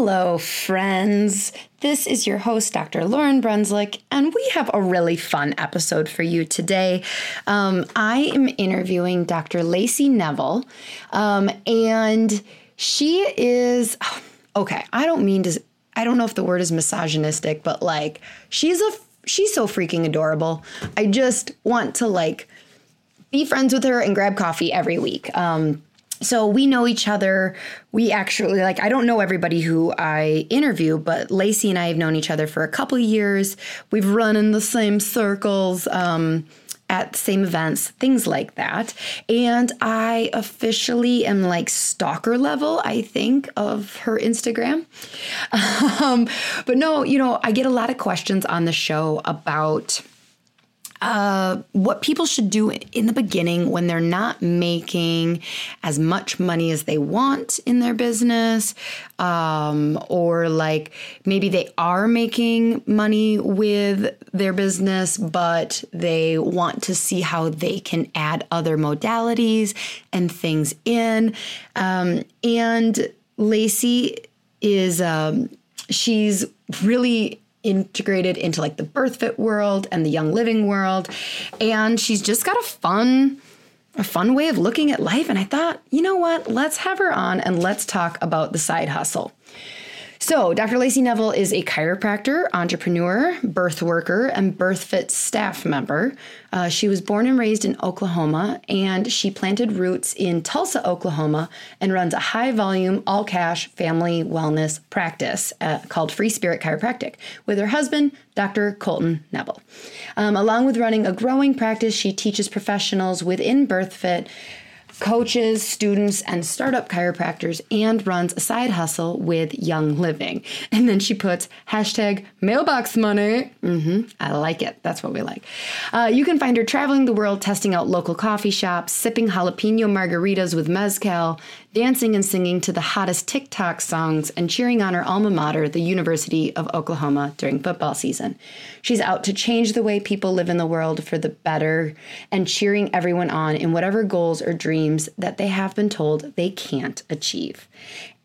Hello, friends. This is your host, Dr. Lauryn Brunslick, and we have a really fun episode for you today. Um, I am interviewing Dr. Lacey Nevel, um, and she is okay. I don't mean to, I don't know if the word is misogynistic, but like she's a she's so freaking adorable. I just want to like be friends with her and grab coffee every week. Um, so we know each other. We actually like I don't know everybody who I interview, but Lacey and I have known each other for a couple years. We've run in the same circles. Um, at the same events, things like that. And I officially am like stalker level, I think, of her Instagram. Um, but no, you know, I get a lot of questions on the show about uh, what people should do in the beginning when they're not making as much money as they want in their business, um, or like maybe they are making money with their business, but they want to see how they can add other modalities and things in. Um, and Lacey is, um, she's really integrated into like the birth fit world and the young living world. And she's just got a fun a fun way of looking at life. And i thought you know what? Let's have her on and let's talk about the side hustle so, Dr. Lacey Nevel is a chiropractor, entrepreneur, birth worker, and BirthFit staff member. Uh, she was born and raised in Oklahoma, and she planted roots in Tulsa, Oklahoma, and runs a high volume, all cash family wellness practice uh, called Free Spirit Chiropractic with her husband, Dr. Colton Nevel. Um, along with running a growing practice, she teaches professionals within BirthFit coaches, students, and startup chiropractors, and runs a side hustle with Young Living. And then she puts hashtag mailbox money. Mm-hmm, I like it. That's what we like. Uh, you can find her traveling the world, testing out local coffee shops, sipping jalapeno margaritas with mezcal, dancing and singing to the hottest TikTok songs, and cheering on her alma mater, the University of Oklahoma, during football season. She's out to change the way people live in the world for the better and cheering everyone on in whatever goals or dreams that they have been told they can't achieve.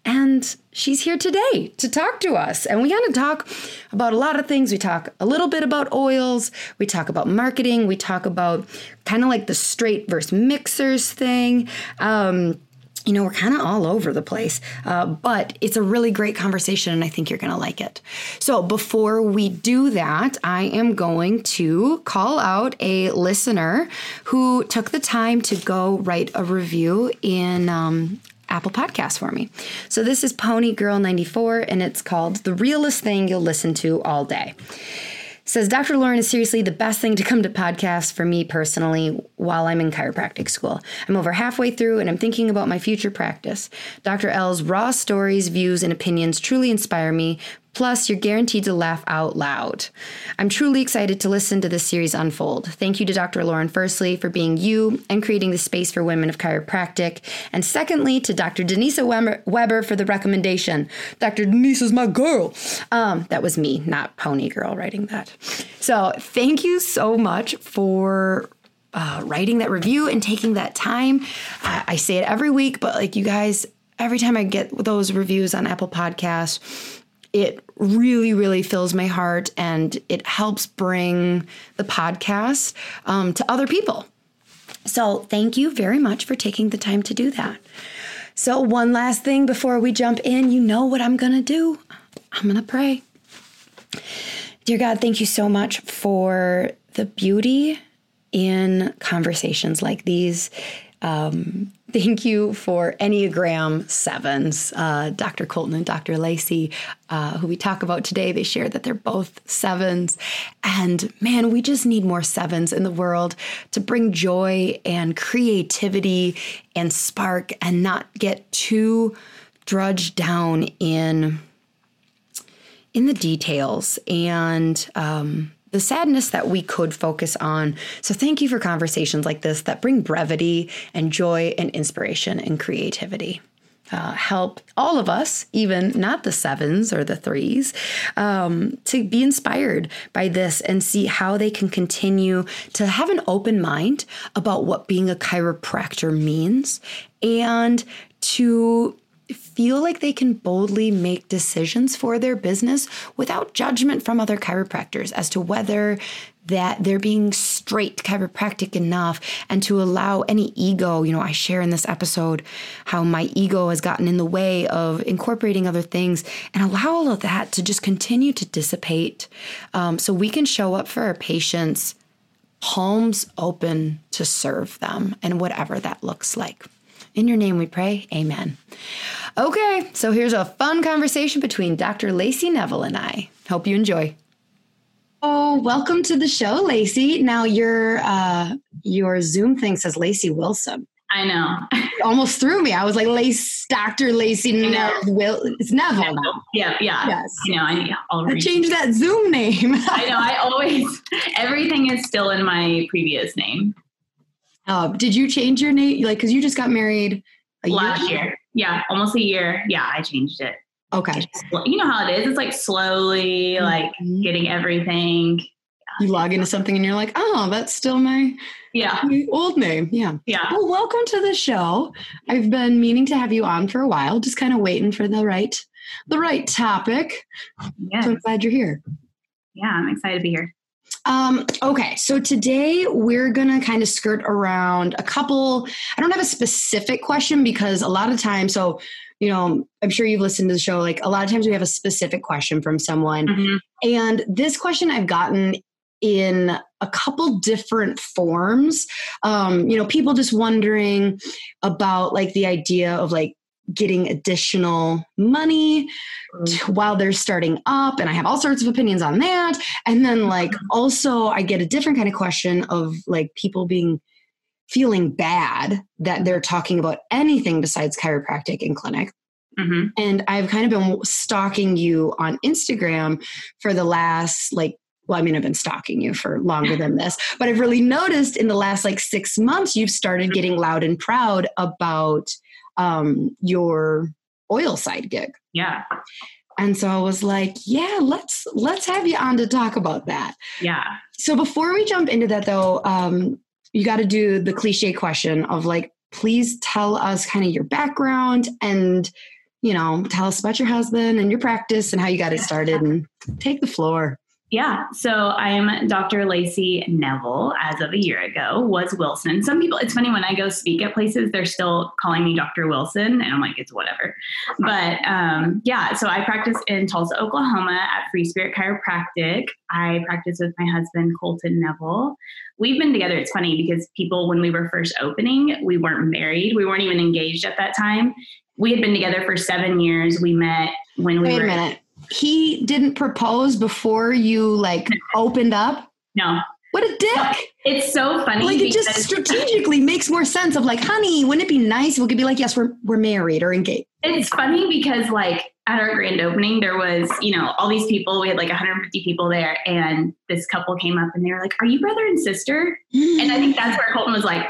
And she's here today to talk to us. And we got to talk about a lot of things. We talk a little bit about oils, we talk about marketing, we talk about kind of like the straight versus mixers thing. Um, you know, we're kind of all over the place, uh, but it's a really great conversation, and I think you're going to like it. So, before we do that, I am going to call out a listener who took the time to go write a review in um, Apple Podcasts for me. So, this is Pony Girl 94, and it's called The Realest Thing You'll Listen to All Day says Dr. Lauryn is seriously the best thing to come to podcasts for me personally while I'm in chiropractic school. I'm over halfway through and I'm thinking about my future practice. Dr. L's raw stories, views, and opinions truly inspire me, Plus, you're guaranteed to laugh out loud. I'm truly excited to listen to this series unfold. Thank you to Dr. Lauryn, firstly, for being you and creating the space for women of chiropractic. And secondly, to Dr. Denisa Weber for the recommendation. Dr. Denise is my girl. Um, that was me, not Pony Girl, writing that. So, thank you so much for uh, writing that review and taking that time. I, I say it every week, but like you guys, every time I get those reviews on Apple Podcasts, it really, really fills my heart and it helps bring the podcast um, to other people. So, thank you very much for taking the time to do that. So, one last thing before we jump in, you know what I'm going to do. I'm going to pray. Dear God, thank you so much for the beauty in conversations like these. Um, thank you for Enneagram sevens. Uh, Dr. Colton and Dr. Lacey, uh, who we talk about today, they share that they're both sevens. And man, we just need more sevens in the world to bring joy and creativity and spark and not get too drudged down in in the details and um, the sadness that we could focus on. So, thank you for conversations like this that bring brevity and joy and inspiration and creativity. Uh, help all of us, even not the sevens or the threes, um, to be inspired by this and see how they can continue to have an open mind about what being a chiropractor means and to feel like they can boldly make decisions for their business without judgment from other chiropractors as to whether that they're being straight chiropractic enough and to allow any ego. You know, I share in this episode how my ego has gotten in the way of incorporating other things and allow all of that to just continue to dissipate um, so we can show up for our patients palms open to serve them and whatever that looks like. In your name we pray. Amen. Okay, so here's a fun conversation between Dr. Lacey Nevel and I. Hope you enjoy. Oh, welcome to the show, Lacey. Now your uh, your Zoom thing says Lacey Wilson. I know. almost threw me. I was like, Lace, Dr. Lacey Nevel. Will, it's Nevel now. Yeah, yeah. Yes. I know. I, I'll I changed that Zoom name. I know. I always, everything is still in my previous name. Uh, did you change your name? Like, because you just got married last year? year. Yeah, almost a year. Yeah, I changed it. Okay. You know how it is. It's like slowly, mm-hmm. like getting everything. You log into something and you're like, oh, that's still my yeah my old name. Yeah. Yeah. Well, welcome to the show. I've been meaning to have you on for a while, just kind of waiting for the right the right topic. Yeah. So I'm glad you're here. Yeah, I'm excited to be here. Um, okay, so today we're gonna kind of skirt around a couple. I don't have a specific question because a lot of times, so you know, I'm sure you've listened to the show. Like a lot of times, we have a specific question from someone, mm-hmm. and this question I've gotten in a couple different forms. Um, you know, people just wondering about like the idea of like getting additional money to, while they're starting up and i have all sorts of opinions on that and then like mm-hmm. also i get a different kind of question of like people being feeling bad that they're talking about anything besides chiropractic in clinic mm-hmm. and i've kind of been stalking you on instagram for the last like well, I mean, I've been stalking you for longer than this, but I've really noticed in the last like six months, you've started getting loud and proud about um, your oil side gig. Yeah. And so I was like, yeah, let's let's have you on to talk about that. Yeah. So before we jump into that though, um, you got to do the cliche question of like, please tell us kind of your background and you know, tell us about your husband and your practice and how you got it started and take the floor. Yeah, so I'm Dr. Lacey Nevel as of a year ago, was Wilson. Some people, it's funny when I go speak at places, they're still calling me Dr. Wilson, and I'm like, it's whatever. But um, yeah, so I practice in Tulsa, Oklahoma at Free Spirit Chiropractic. I practice with my husband, Colton Nevel. We've been together, it's funny because people, when we were first opening, we weren't married, we weren't even engaged at that time. We had been together for seven years. We met when we Wait were. Wait a minute he didn't propose before you like opened up? No. What a dick. It's so funny. Like it just strategically makes more sense of like, honey, wouldn't it be nice if we could be like, yes, we're we're married or engaged? It's funny because like at our grand opening, there was, you know, all these people. We had like 150 people there, and this couple came up and they were like, Are you brother and sister? and I think that's where Colton was like,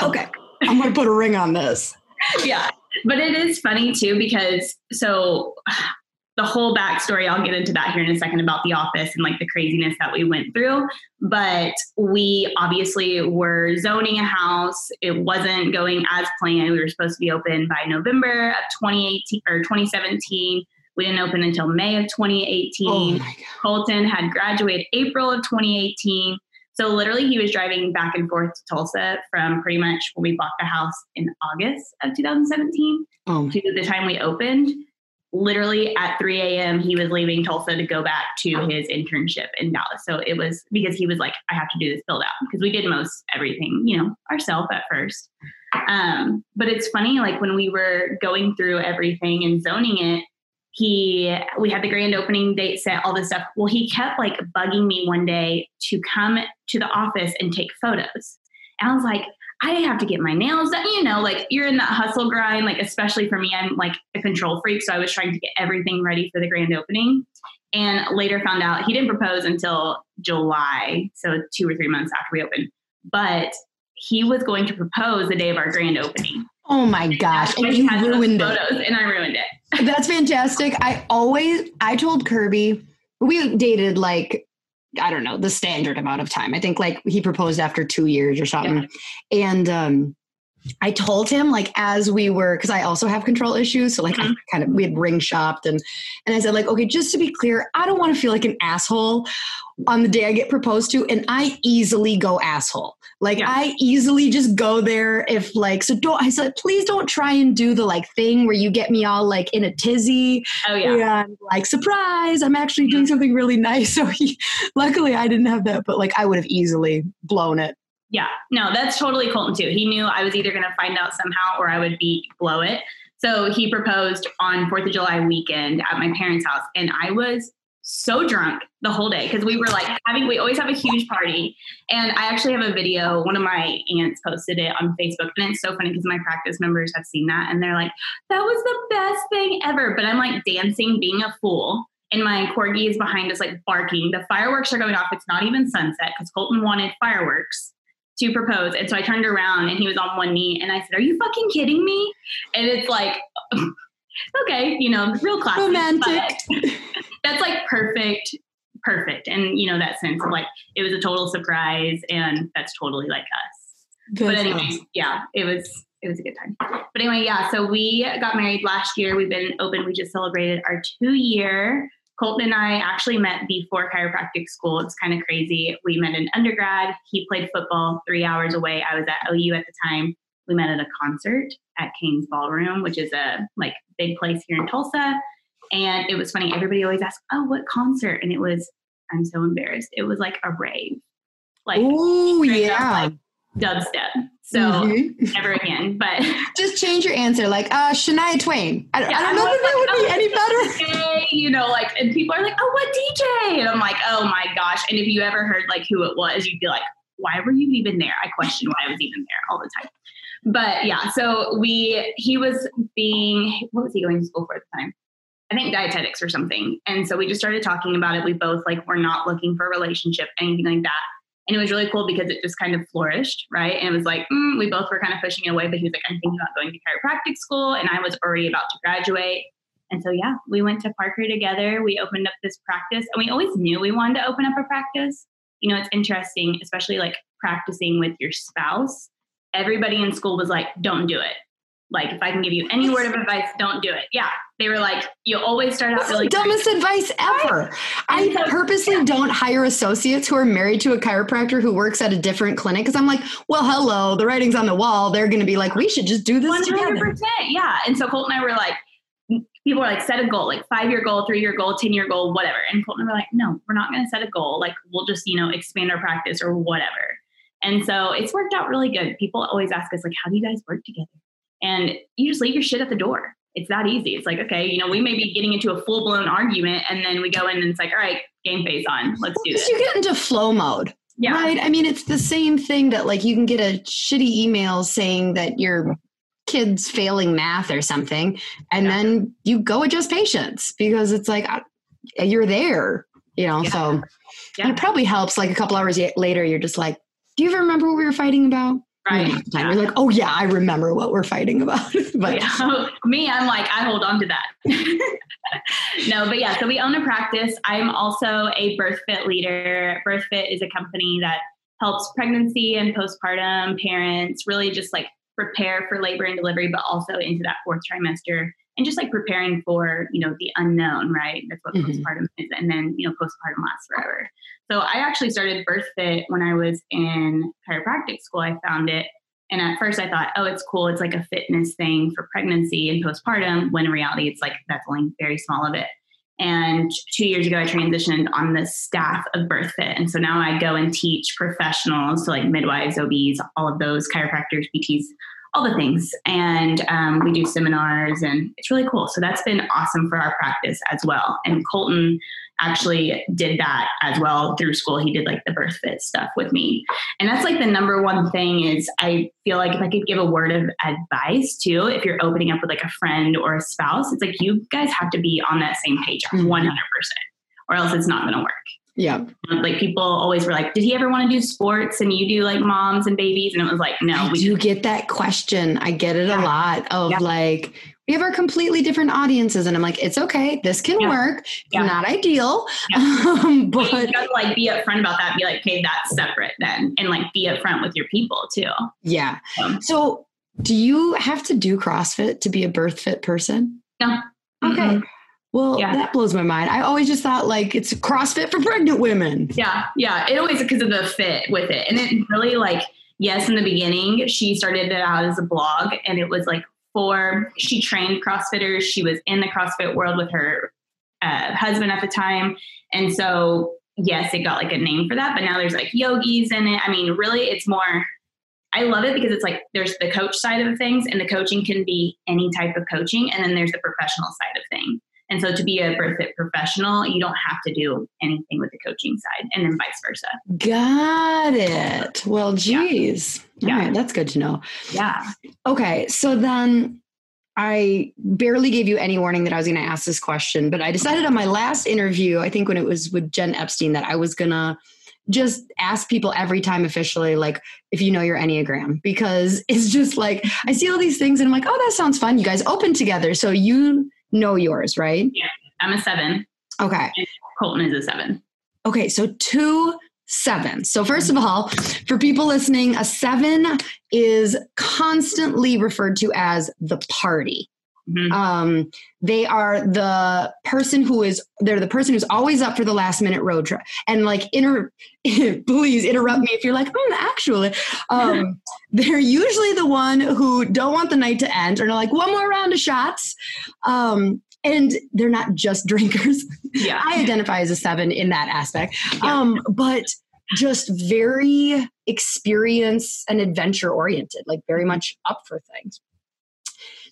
oh. Okay, I'm gonna put a ring on this. yeah. But it is funny too because so the whole backstory, I'll get into that here in a second about the office and like the craziness that we went through. But we obviously were zoning a house. It wasn't going as planned. We were supposed to be open by November of 2018 or 2017. We didn't open until May of 2018. Oh Colton had graduated April of 2018. So literally, he was driving back and forth to Tulsa from pretty much when we bought the house in August of 2017 oh. to the time we opened. Literally at 3 a.m., he was leaving Tulsa to go back to his internship in Dallas. So it was because he was like, I have to do this build out because we did most everything, you know, ourselves at first. Um, but it's funny, like when we were going through everything and zoning it, he we had the grand opening date set all this stuff well he kept like bugging me one day to come to the office and take photos and i was like i have to get my nails done you know like you're in that hustle grind like especially for me i'm like a control freak so i was trying to get everything ready for the grand opening and later found out he didn't propose until july so two or three months after we opened but he was going to propose the day of our grand opening Oh my gosh. And, and you ruined it. And I ruined it. That's fantastic. I always, I told Kirby, we dated like, I don't know, the standard amount of time. I think like he proposed after two years or something. Yeah. And um, I told him like as we were because I also have control issues. So like mm-hmm. I kind of we had ring shopped and and I said like okay just to be clear I don't want to feel like an asshole on the day I get proposed to and I easily go asshole. Like yeah. I easily just go there if like so don't I said please don't try and do the like thing where you get me all like in a tizzy. Oh yeah. And like surprise, I'm actually doing mm-hmm. something really nice. So he, luckily I didn't have that, but like I would have easily blown it. Yeah. No, that's totally Colton too. He knew I was either gonna find out somehow or I would be blow it. So he proposed on Fourth of July weekend at my parents' house, and I was so drunk the whole day because we were like having we always have a huge party and i actually have a video one of my aunts posted it on facebook and it's so funny because my practice members have seen that and they're like that was the best thing ever but i'm like dancing being a fool and my corgi is behind us like barking the fireworks are going off it's not even sunset because colton wanted fireworks to propose and so i turned around and he was on one knee and i said are you fucking kidding me and it's like okay, you know, real classic. Romantic. that's like perfect, perfect. And, you know, that sense of like, it was a total surprise and that's totally like us. That's but anyway, awesome. yeah, it was, it was a good time. But anyway, yeah, so we got married last year. We've been open. We just celebrated our two year. Colton and I actually met before chiropractic school. It's kind of crazy. We met in undergrad. He played football three hours away. I was at OU at the time. We met at a concert at Cain's Ballroom, which is a like big place here in Tulsa. And it was funny. Everybody always asks, "Oh, what concert?" And it was, I'm so embarrassed. It was like a rave, like oh yeah, like dubstep. So mm-hmm. never again. But just change your answer, like uh, Shania Twain. I, yeah, I don't know if that would oh, be any better. DJ, you know, like, and people are like, "Oh, what DJ?" And I'm like, "Oh my gosh!" And if you ever heard like who it was, you'd be like, "Why were you even there?" I question why I was even there all the time but yeah, so we he was being what was he going to school for at the time? I think dietetics or something. And so we just started talking about it. We both like were not looking for a relationship, anything like that. And it was really cool because it just kind of flourished, right? And it was like, mm, we both were kind of pushing it away, but he was like, I'm thinking about going to chiropractic school. And I was already about to graduate. And so, yeah, we went to Parker together. We opened up this practice, and we always knew we wanted to open up a practice. You know, it's interesting, especially like practicing with your spouse everybody in school was like, don't do it. Like, if I can give you any word of advice, don't do it. Yeah. They were like, you always start out really dumbest great. advice ever. I so, purposely yeah. don't hire associates who are married to a chiropractor who works at a different clinic because I'm like, well, hello, the writing's on the wall. They're going to be like, we should just do this 100%. Together. Yeah. And so Colt and I were like, people are like, set a goal, like five year goal, three year goal, 10 year goal, whatever. And Colt and I were like, no, we're not going to set a goal. Like, we'll just, you know, expand our practice or whatever. And so it's worked out really good. People always ask us, like, how do you guys work together? And you just leave your shit at the door. It's that easy. It's like, okay, you know, we may be getting into a full blown argument and then we go in and it's like, all right, game face on. Let's do this. You get into flow mode. Yeah. Right. I mean, it's the same thing that like you can get a shitty email saying that your kid's failing math or something, and yeah. then you go adjust patience because it's like uh, you're there, you know. Yeah. So yeah. it probably helps. Like a couple hours later, you're just like, do you ever remember what we were fighting about? Right. Yeah. You're like, oh yeah, I remember what we're fighting about. but yeah. me, I'm like, I hold on to that. no, but yeah, so we own a practice. I'm also a BirthFit leader. BirthFit is a company that helps pregnancy and postpartum parents really just like prepare for labor and delivery, but also into that fourth trimester and just like preparing for you know the unknown right that's what Mhm. postpartum is and then you know postpartum lasts forever so i actually started birth fit when i was in chiropractic school i found it and at first i thought oh it's cool it's like a fitness thing for pregnancy and postpartum when in reality it's like that's only very small of it and two years ago, I transitioned on the staff of BirthFit. And so now I go and teach professionals, so like midwives, OBs, all of those chiropractors, PTs, all the things. And um, we do seminars, and it's really cool. So that's been awesome for our practice as well. And Colton actually did that as well through school. He did like the birth fit stuff with me. And that's like the number one thing is I feel like if I could give a word of advice too, if you're opening up with like a friend or a spouse, it's like you guys have to be on that same page Mhm. 100%, or else it's not going to work. Yeah. Like people always were like, did he ever want to do sports and you do like moms and babies? And it was like, no, I we do get that question. I get it a lot of Yeah. like, we have our completely different audiences. And I'm like, it's okay. This can Yeah. work. Yeah. not ideal. Yeah. Um, But but gotta like be upfront about that. Be like, okay, that's separate then, and like be upfront with your people too. yeah. Um, So do you have to do CrossFit to be a birth fit person? No. Okay. Mhm. Well, Yeah. that blows my mind. I always just thought like it's CrossFit for pregnant women. Yeah, yeah. It always because of the fit with it, and it really like yes, in the beginning she started it out as a blog, and it was like for she trained CrossFitters. She was in the CrossFit world with her uh, husband at the time, and so yes, it got like a name for that. But now there's like yogis in it. I mean, really, it's more. I love it because it's like there's the coach side of things, and the coaching can be any type of coaching, and then there's the professional side of things. And so to be a birth fit professional, you don't have to do anything with the coaching side and then vice versa. Got it. Well, geez. Yeah. All right. That's good to know. Yeah. Okay. So then I barely gave you any warning that I was going to ask this question, but I decided on my last interview, I think when it was with Jen Epstein, that I was going to just ask people every time officially, like, if you know your Enneagram, because it's just like, I see all these things and I'm like, oh, that sounds fun. You guys open together. So you know yours, right? Yeah. I'm a seven. Okay. Colton is a seven. Okay, so two sevens. So, first of all, for people listening, a seven is constantly referred to as the party. Mhm. Um, they are the person who is they're the person who's always up for the last minute road trip and like inter please interrupt me if you're like mm, actually um, they're usually the one who don't want the night to end or they're like one more round of shots um, and they're not just drinkers Yeah. I identify as a seven in that aspect. Yeah. Um, but just very experience and adventure oriented, like very much up for things.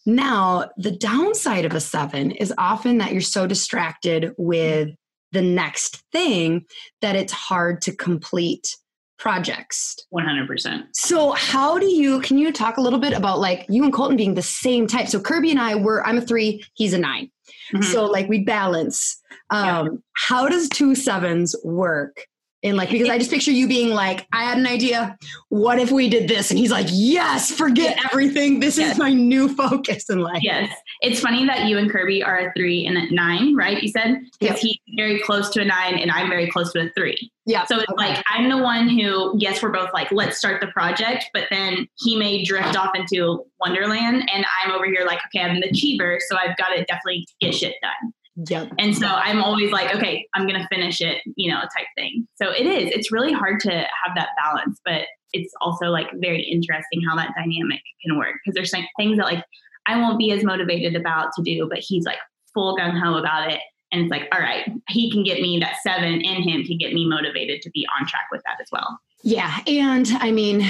Now, the downside of a seven is often that you're so distracted with the next thing that it's hard to complete projects. 100%. So, how do you can you talk a little bit about like you and Colton being the same type? So, Kirby and I were I'm a three, he's a 9 Mhm. So, like we balance. Um, Yeah. How does two sevens work? And like because I just picture you being like, I had an idea. What if we did this? And he's like, Yes, forget everything. This Yes. is my new focus in life. Yes. It's funny that you and Kirby are a three and a nine, right? You said? Because Yep. he's very close to a nine and I'm very close to a three. Yeah. So it's Okay. like I'm the one who, yes, we're both like, let's start the project, but then he may drift off into Wonderland and I'm over here like, okay, I'm the achiever, so I've got to definitely get shit done. Yep. And so I'm always like, okay, I'm going to finish it, you know, type thing. So it is, it's really hard to have that balance, but it's also like very interesting how that dynamic can work because there's like things that like I won't be as motivated about to do, but he's like full gung ho about it. And it's like, all right, he can get me that seven in him to get me motivated to be on track with that as well. Yeah, and I mean,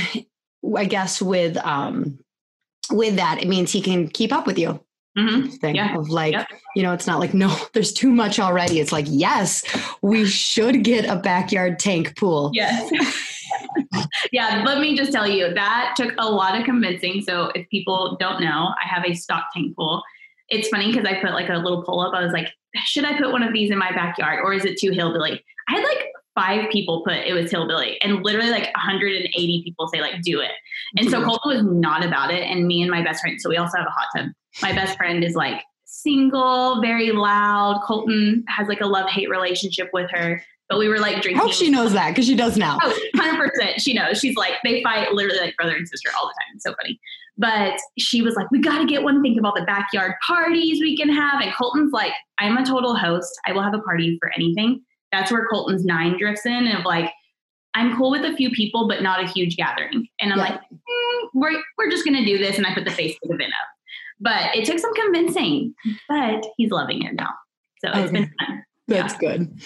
I guess with um with that, it means he can keep up with you. Hmm Thing Yeah. of like, Yep. you know, it's not like no, there's too much already. It's like yes, we should get a backyard tank pool. Yes. yeah, let me just tell you that took a lot of convincing. So if people don't know, I have a stock tank pool. It's funny because I put like a little pull up I was like, should I put one of these in my backyard or is it too hillbilly? I had like five people put it was hillbilly and literally like 180 people say like do it. And so Mhm. Colton was not about it. And me and my best friend, so we also have a hot tub. My best friend is like single, very loud. Colton has like a love hate relationship with her. But we were like drinking. I hope she knows that because she does now. Oh, 100%. She knows. She's like, they fight literally like brother and sister all the time. It's so funny. But she was like, we got to get one. Think of all the backyard parties we can have. And Colton's like, I'm a total host. I will have a party for anything. That's where Colton's nine drifts in of like, I'm cool with a few people, but not a huge gathering. And I'm yeah. like, mm, we're, we're just going to do this. And I put the face of the event up. But it took some convincing, but he's loving it now. So it's okay. been fun. That's yeah. good.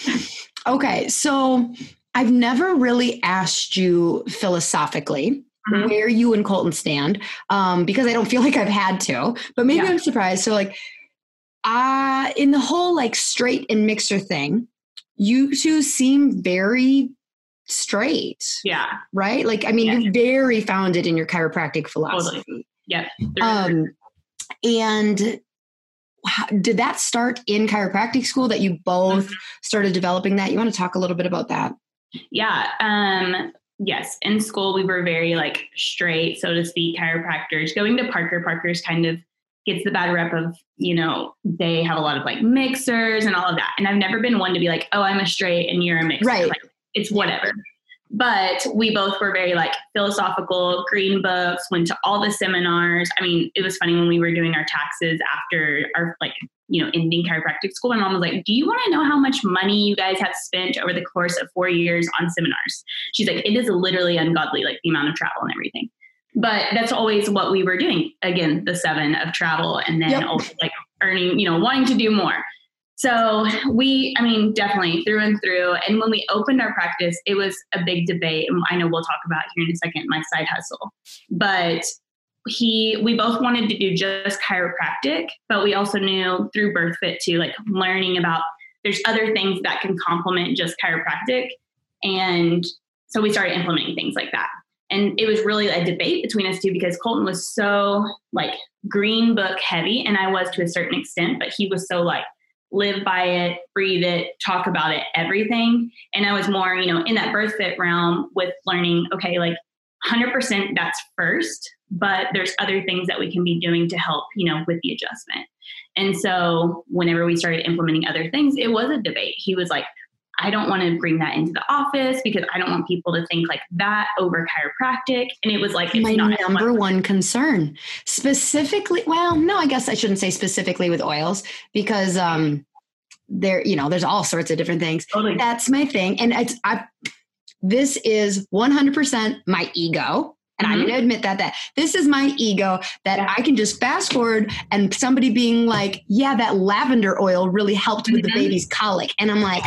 Okay. So I've never really asked you philosophically mm-hmm. where you and Colton stand um, because I don't feel like I've had to, but maybe yeah. I'm surprised. So, like, uh, in the whole like straight and mixer thing, you two seem very straight. Yeah. Right? Like, I mean, yeah. you're very founded in your chiropractic philosophy. Totally. Yeah. Um, and how, did that start in chiropractic school that you both mm-hmm. started developing that? You want to talk a little bit about that? Yeah. Um, yes. In school, we were very like straight, so to speak, chiropractors. Going to Parker, Parker's kind of gets the bad rep of, you know, they have a lot of like mixers and all of that. And I've never been one to be like, oh, I'm a straight and you're a mixer. Right. Like, it's whatever. But we both were very like philosophical, green books, went to all the seminars. I mean, it was funny when we were doing our taxes after our like, you know, ending chiropractic school. My mom was like, Do you want to know how much money you guys have spent over the course of four years on seminars? She's like, It is literally ungodly, like the amount of travel and everything. But that's always what we were doing. Again, the seven of travel and then yep. also like earning, you know, wanting to do more. So we, I mean, definitely through and through. And when we opened our practice, it was a big debate. And I know we'll talk about here in a second my side hustle. But he we both wanted to do just chiropractic, but we also knew through BirthFit too, like learning about there's other things that can complement just chiropractic. And so we started implementing things like that. And it was really a debate between us two because Colton was so like green book heavy, and I was to a certain extent, but he was so like live by it, breathe it, talk about it, everything. And I was more, you know, in that birth fit realm with learning, okay, like 100% that's first, but there's other things that we can be doing to help, you know, with the adjustment. And so whenever we started implementing other things, it was a debate. He was like, I don't want to bring that into the office because I don't want people to think like that over chiropractic. And it was like my number one concern, specifically. Well, no, I guess I shouldn't say specifically with oils because um, there, you know, there's all sorts of different things. Totally. That's my thing, and it's I. This is 100% my ego. And mm-hmm. I'm going to admit that that this is my ego that yeah. I can just fast forward and somebody being like, "Yeah, that lavender oil really helped with mm-hmm. the baby's colic," and I'm like,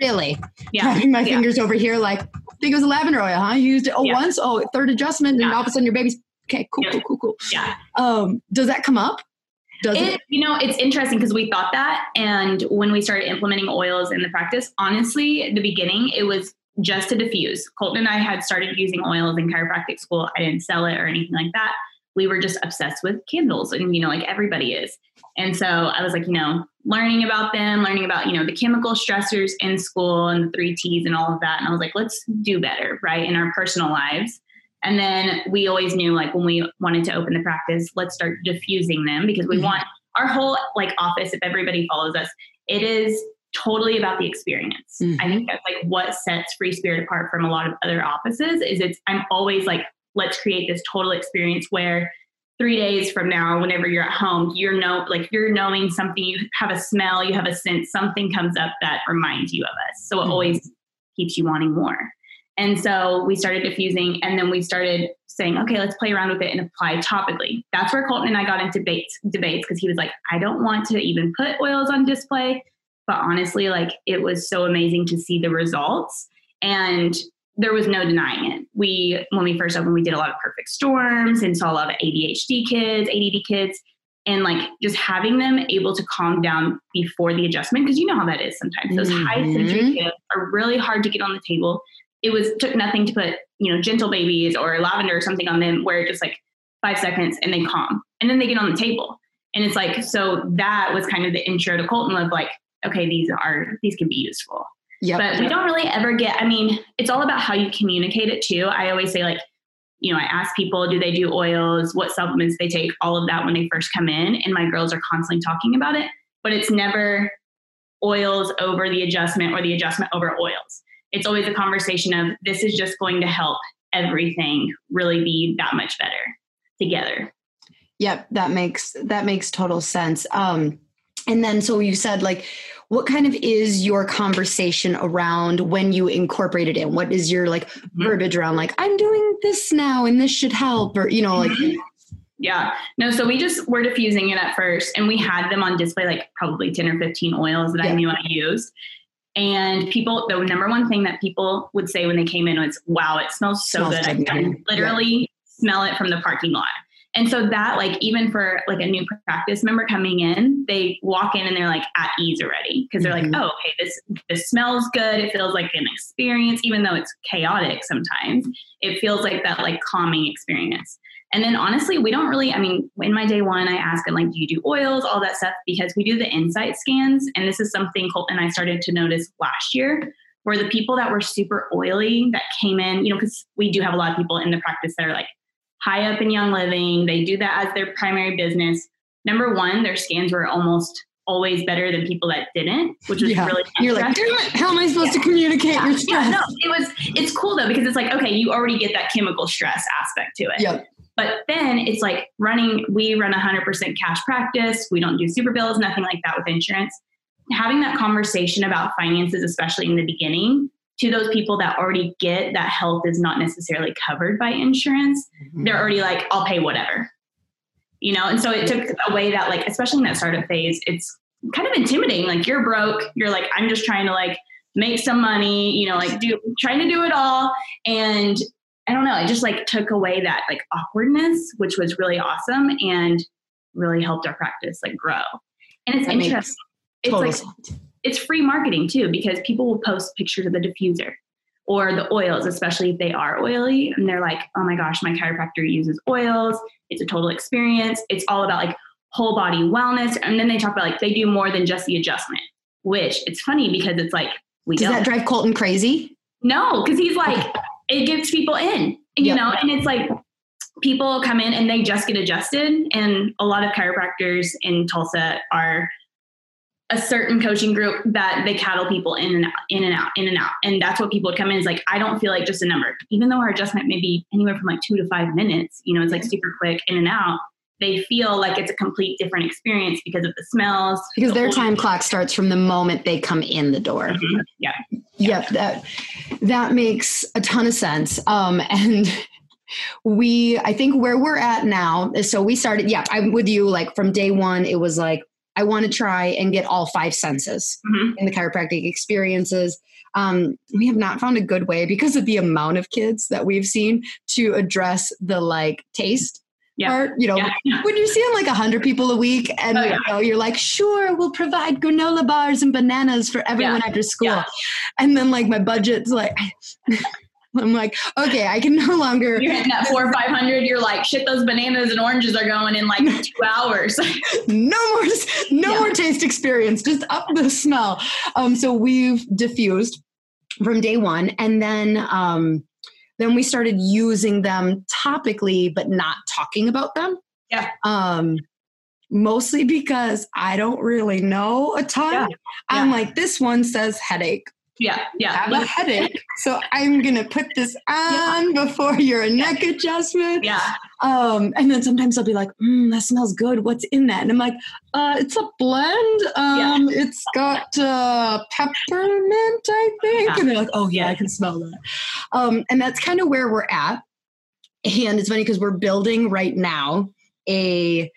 "Really?" Yeah, having my yeah. fingers over here, like, I think it was a lavender oil, huh? You used it oh yeah. once, oh third adjustment, and all of a sudden your baby's okay, cool, cool, cool, cool. Yeah. Um, does that come up? Does it, it? You know, it's interesting because we thought that, and when we started implementing oils in the practice, honestly, at the beginning, it was just to diffuse. Colton and I had started using oils in chiropractic school. I didn't sell it or anything like that. We were just obsessed with candles and, you know, like everybody is. And so I was like, you know, learning about them, learning about, you know, the chemical stressors in school and the three T's and all of that. And I was like, let's do better, right, in our personal lives. And then we always knew, like, when we wanted to open the practice, let's start diffusing them because we mm-hmm. want our whole like office, if everybody follows us, it is totally about the experience. Mm-hmm. I think that's like what sets Free Spirit apart from a lot of other offices is it's I'm always like let's create this total experience where 3 days from now whenever you're at home you're know like you're knowing something you have a smell, you have a sense something comes up that reminds you of us. So it mm-hmm. always keeps you wanting more. And so we started diffusing and then we started saying, okay, let's play around with it and apply topically. That's where Colton and I got into debates debates because he was like, I don't want to even put oils on display but honestly like it was so amazing to see the results and there was no denying it. We when we first opened we did a lot of perfect storms and saw a lot of adhd kids add kids and like just having them able to calm down before the adjustment because you know how that is sometimes. Those mm-hmm. high sensory kids are really hard to get on the table. It was took nothing to put you know gentle babies or lavender or something on them where just like five seconds and they calm and then they get on the table. And it's like so that was kind of the intro to colton of like okay, these are these can be useful. Yeah. But we don't really ever get, I mean, it's all about how you communicate it too. I always say like you know, I ask people, do they do oils, what supplements they take, all of that when they first come in. And my girls are constantly talking about it, but it's never oils over the adjustment or the adjustment over oils. It's always a conversation of this is just going to help everything really be that much better together. Yep, that makes that makes total sense. Um and then so you said like what kind of is your conversation around when you incorporate it in? What is your like mm-hmm. verbiage around like I'm doing this now and this should help or you know like mm-hmm. yeah. No, so we just were diffusing it at first and we had them on display like probably 10 or 15 oils that yeah. I knew I used. And people, the number one thing that people would say when they came in was, wow, it smells so smells good. I can literally yeah. smell it from the parking lot. And so that like even for like a new practice member coming in, they walk in and they're like at ease already because they're mm-hmm. like, oh, okay, this this smells good. It feels like an experience, even though it's chaotic sometimes. It feels like that like calming experience. And then honestly, we don't really, I mean, in my day one, I ask them, like, do you do oils, all that stuff? Because we do the insight scans. And this is something Colton and I started to notice last year, where the people that were super oily that came in, you know, because we do have a lot of people in the practice that are like high up in Young Living, they do that as their primary business. Number one, their scans were almost always better than people that didn't, which was yeah. really you're like, how am I supposed yeah. to communicate yeah. your stress? Yeah, no, it was it's cool though because it's like okay, you already get that chemical stress aspect to it. Yep. But then it's like running, we run 100% cash practice. We don't do super bills, nothing like that with insurance. Having that conversation about finances, especially in the beginning, to those people that already get that health is not necessarily covered by insurance, mm-hmm. they're already like, I'll pay whatever. You know, and so it took away that, like, especially in that startup phase, it's kind of intimidating. Like, you're broke, you're like, I'm just trying to like make some money, you know, like do trying to do it all. And I don't know, it just like took away that like awkwardness, which was really awesome and really helped our practice like grow. And it's that interesting. It's like sense. It's free marketing too because people will post pictures of the diffuser or the oils, especially if they are oily, and they're like, "Oh my gosh, my chiropractor uses oils. It's a total experience. It's all about like whole body wellness." And then they talk about like they do more than just the adjustment, which it's funny because it's like we does don't. that drive Colton crazy? No, because he's like it gets people in, you yep. know, and it's like people come in and they just get adjusted. And a lot of chiropractors in Tulsa are a certain coaching group that they cattle people in and out, in and out, in and out. And that's what people would come in is like, I don't feel like just a number. Even though our adjustment may be anywhere from like two to five minutes, you know, it's like super quick in and out. They feel like it's a complete different experience because of the smells. Because the their time clock starts from the moment they come in the door. Mm-hmm. Yeah. Yep, that that makes a ton of sense. Um, and we, I think where we're at now so we started. Yeah, I'm with you. Like from day one, it was like I want to try and get all five senses mm-hmm. in the chiropractic experiences. Um, we have not found a good way because of the amount of kids that we've seen to address the like taste yeah. Or, you know, yeah. when you're seeing like a hundred people a week and oh, yeah. you know, you're like, sure, we'll provide granola bars and bananas for everyone after school. And then like my budget's like I'm like, okay, I can no longer. You're hitting that four or five hundred. You're like, shit, those bananas and oranges are going in like two hours. no more, no yeah. more taste experience. Just up the smell. Um, so we've diffused from day one, and then um, then we started using them topically, but not talking about them. Yeah. Um, mostly because I don't really know a ton. Yeah. I'm yeah. like, this one says headache. Yeah, yeah. I have a headache. So I'm gonna put this on yeah. before your neck adjustment. Yeah. Um, and then sometimes I'll be like, mm, that smells good. What's in that? And I'm like, uh, it's a blend. Um, yeah. it's got uh, peppermint, I think. Yeah. And they're like, oh yeah, I can smell that. Um, and that's kind of where we're at. And it's funny because we're building right now a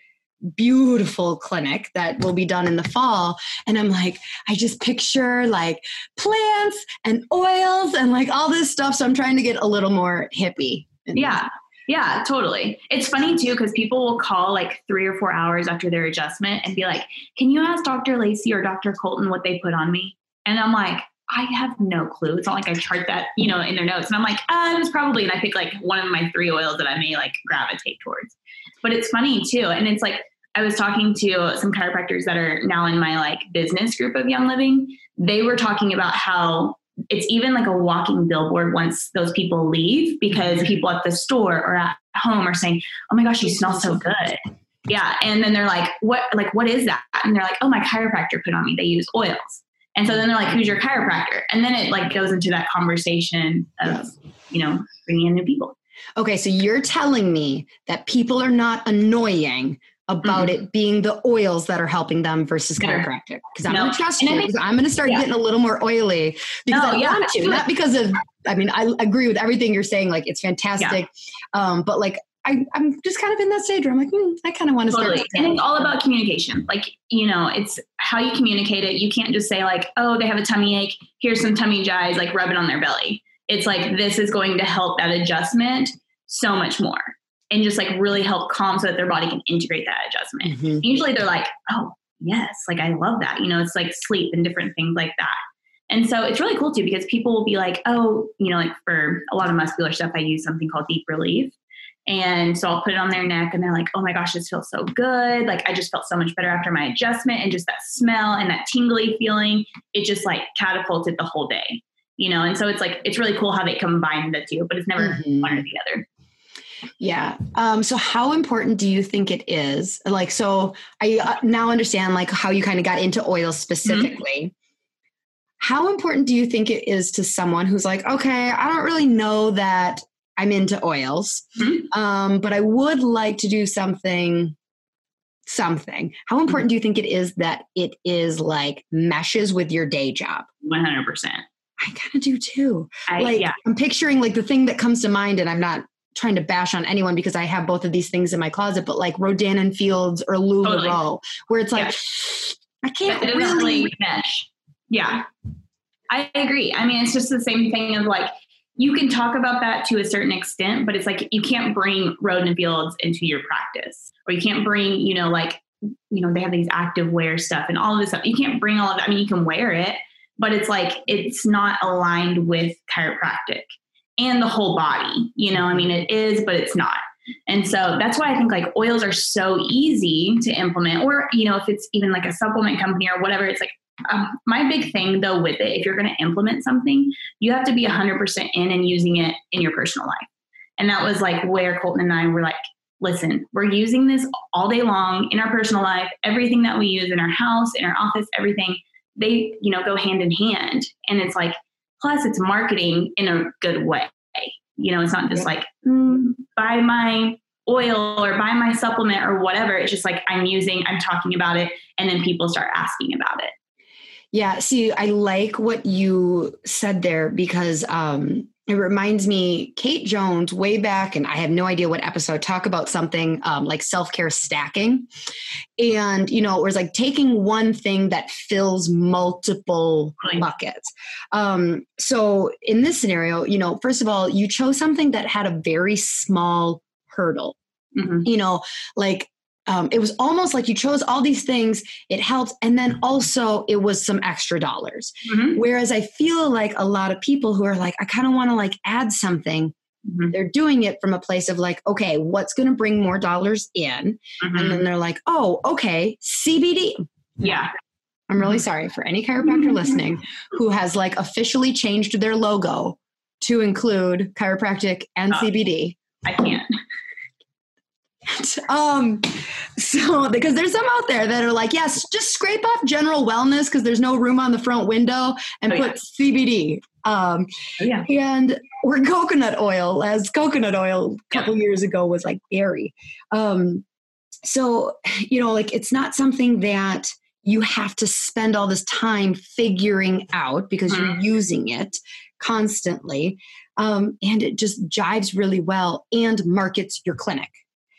beautiful clinic that will be done in the fall and i'm like i just picture like plants and oils and like all this stuff so i'm trying to get a little more hippie yeah yeah totally it's funny too because people will call like three or four hours after their adjustment and be like can you ask dr lacey or dr colton what they put on me and i'm like I have no clue. It's not like I chart that, you know, in their notes. And I'm like, uh, it was probably, and I pick like one of my three oils that I may like gravitate towards. But it's funny too. And it's like I was talking to some chiropractors that are now in my like business group of Young Living. They were talking about how it's even like a walking billboard once those people leave because mm-hmm. people at the store or at home are saying, "Oh my gosh, you smell so good." Yeah, and then they're like, "What? Like, what is that?" And they're like, "Oh, my chiropractor put on me. They use oils." And so then they're like, "Who's your chiropractor?" And then it like goes into that conversation of, you know, bringing in new people. Okay, so you're telling me that people are not annoying about mm-hmm. it being the oils that are helping them versus chiropractic because I'm no. going to trust you because I'm going to start yeah. getting a little more oily because no, I yeah. want to, not because of. I mean, I agree with everything you're saying. Like it's fantastic, um, but like I, am just kind of in that stage where I'm like, mm, I kind of want to totally. start. And it's all about communication. Like, you know, it's how you communicate it. You can't just say like, oh, they have a tummy ache. Here's some tummy jives, like rub it on their belly. It's like, this is going to help that adjustment so much more and just like really help calm so that their body can integrate that adjustment. Mm-hmm. Usually they're like, oh, yes, like I love that. You know, it's like sleep and different things like that. And so it's really cool too because people will be like, oh, you know, like for a lot of muscular stuff, I use something called deep relief. And so I'll put it on their neck and they're like, oh my gosh, this feels so good. Like I just felt so much better after my adjustment and just that smell and that tingly feeling. It just like catapulted the whole day, you know? And so it's like, it's really cool how they combine the two, but it's never mm-hmm. one or the other. Yeah. Um, so how important do you think it is? Like, so I uh, now understand like how you kind of got into oil mm-hmm. specifically. Mm-hmm. How important do you think it is to someone who's like, okay, I don't really know that I'm into oils, mm-hmm. um, but I would like to do something, something. How mm-hmm. important mm-hmm. do you think it is that it is like meshes with your day job? 100%. I kind of do too. I, like yeah. I'm picturing like the thing that comes to mind, and I'm not trying to bash on anyone because I have both of these things in my closet, but like Rodan and Fields or LuLaRoe, totally. where it's like, yeah. I can't really mesh. Yeah. I agree. I mean, it's just the same thing as like, you can talk about that to a certain extent, but it's like you can't bring Rodan and Fields into your practice, or you can't bring, you know, like, you know, they have these active wear stuff and all of this stuff. You can't bring all of that. I mean, you can wear it, but it's like it's not aligned with chiropractic and the whole body. You know, I mean, it is, but it's not. And so that's why I think like oils are so easy to implement, or, you know, if it's even like a supplement company or whatever, it's like um, my big thing though with it, if you're going to implement something, you have to be 100% in and using it in your personal life. And that was like where Colton and I were like, listen, we're using this all day long in our personal life, everything that we use in our house, in our office, everything, they, you know, go hand in hand. And it's like, Plus, it's marketing in a good way. You know, it's not just like mm, buy my oil or buy my supplement or whatever. It's just like I'm using, I'm talking about it, and then people start asking about it. Yeah, see, I like what you said there because um, it reminds me kate jones way back and i have no idea what episode talk about something um, like self-care stacking. And you know it was like taking one thing that fills multiple buckets. Um, so in this scenario you know first of all you chose something that had a very small hurdle. Mm-hmm. you know like um, it was almost like you chose all these things it helped and then also it was some extra dollars. Mm-hmm. whereas i feel like a lot of people who are like i kind of want to like add something mm-hmm. they're doing it from a place of like okay what's going to bring more dollars in? Mm-hmm. and then they're like oh okay cbd yeah. I'm really sorry for any chiropractor listening who has like officially changed their logo to include chiropractic and oh, cbd i can't um so because there's some out there that are like yes just scrape off general wellness because there's no room on the front window and oh, put yeah. cbd um oh, yeah. and or coconut oil as coconut oil a couple yeah. years ago was like berry um so you know like it's not something that you have to spend all this time figuring out because mm-hmm. you're using it constantly um, and it just jives really well and markets your clinic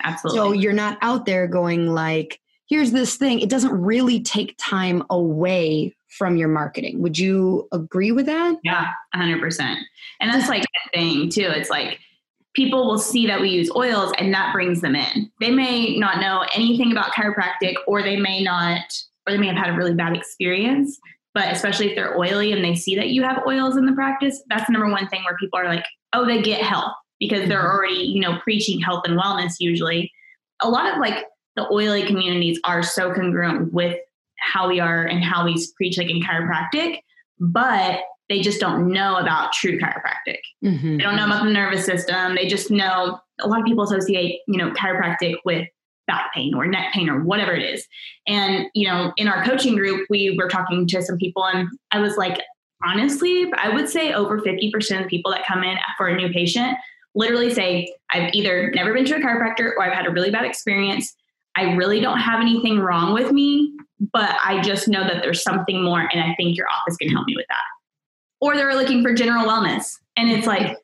Absolutely. So you're not out there going like, here's this thing. It doesn't really take time away from your marketing. Would you agree with that? Yeah, 100%. And that's like a thing too. It's like people will see that we use oils and that brings them in. They may not know anything about chiropractic or they may not, or they may have had a really bad experience. But especially if they're oily and they see that you have oils in the practice, that's the number one thing where people are like, oh, they get health because they're mm-hmm. already, you know, preaching health and wellness usually. A lot of like the oily communities are so congruent with how we are and how we preach like in chiropractic, but they just don't know about true chiropractic. Mhm. They don't know about the nervous system. They just know a lot of people associate, you know, chiropractic with back pain or neck pain or whatever it is. And, you know, in our coaching group, we were talking to some people and I was like, honestly, I would say over 50% of the people that come in for a new patient literally say, I've either never been to a chiropractor or I've had a really bad experience. I really don't have anything wrong with me, but I just know that there's something more and I think your office can help me with that. Or they're looking for general wellness. And it's like,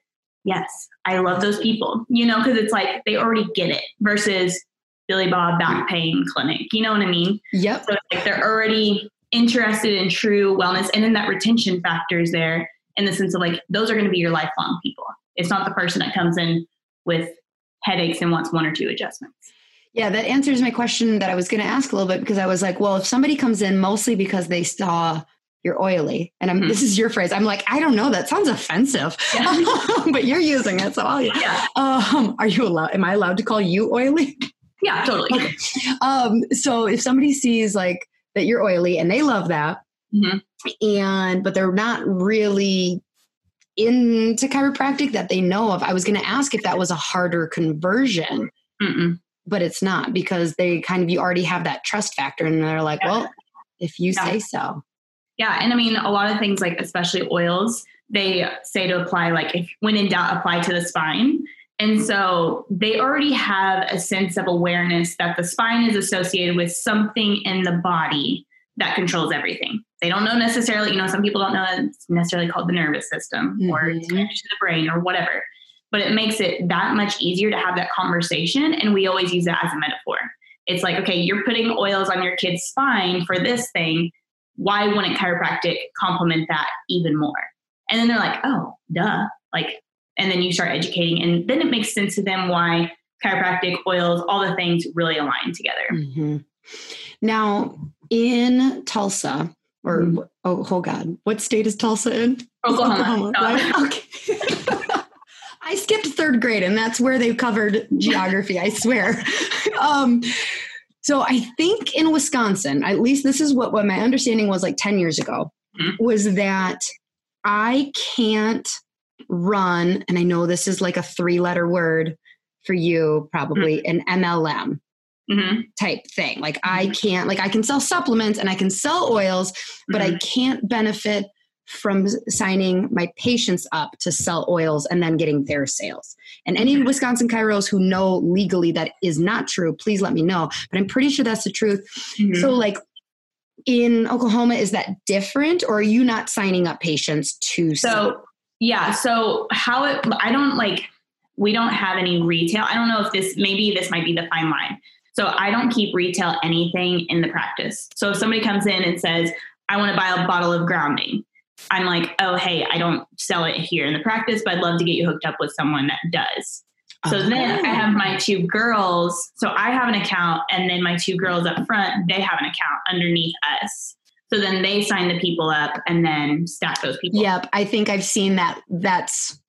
yes, I love those people, you know, because it's like they already get it versus Billy Bob back pain clinic. You know what I mean? Yep. So it's like they're already interested in true wellness. And then that retention factor is there in the sense of like, those are going to be your lifelong people. It's not the person that comes in with headaches and wants one or two adjustments. Yeah, that answers my question that I was going to ask a little bit because I was like, well, if somebody comes in mostly because they saw you're oily, and I'm, Mhm. this is your phrase, I'm like, I don't know, that sounds offensive, Yeah. but you're using it, so I'll. Yeah. Um, are you allowed? Am I allowed to call you oily? Yeah, totally. Okay. Um, so if somebody sees like that you're oily and they love that, Mhm. and but they're not really into chiropractic that they know of, I was going to ask if that was a harder conversion Mm-mm. but it's not because they kind of you already have that trust factor and they're like Yeah. well if you Yeah. say so Yeah, and I mean a lot of things like especially oils, they say to apply like if when in doubt, apply to the spine. And so they already have a sense of awareness that the spine is associated with something in the body that controls everything. They don't know necessarily, you know, some people don't know it's necessarily called the nervous system or it's Mhm. connected to the brain or whatever. But it makes it that much easier to have that conversation. And we always use that as a metaphor. It's like, okay, you're putting oils on your kid's spine for this thing why wouldn't chiropractic complement that even more? And then they're like, oh, duh. Like, and then you start educating, and then it makes sense to them why chiropractic, oils, all the things really align together. Mhm. now in tulsa or Mhm. oh, oh god what state is tulsa in Oklahoma. right? okay i skipped third grade and that's where they covered geography i swear um so i think in wisconsin at least this is what, what my understanding was like 10 years ago Mhm. was that i can't run and i know this is like a three letter word for you probably an mlm hmm type thing. Like I can't like I can sell supplements and I can sell oils, but I can't benefit from signing my patients up to sell oils and then getting their sales. And any. Wisconsin chiros who know legally that is not true, please let me know. But I'm pretty sure that's the truth. Mhm. So like in Oklahoma, is that different or are you not signing up patients to sell? So yeah, so how it I don't like we don't have any retail. I don't know if this maybe this might be the fine line. So I don't keep retail anything in the practice. So if somebody comes in and says, I want to buy a bottle of grounding, I'm like, oh hey, I don't sell it here in the practice, but I'd love to get you hooked up with someone that does. So then I have my two girls. So I have an account, and then my two girls up front, they have an account underneath us. So then they sign the people up and then stack those people. Yep, I think I've seen that. That's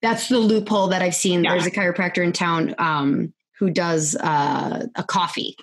that's the loophole that I've seen. Yeah. There's a chiropractor in town um, who does uh, a coffee,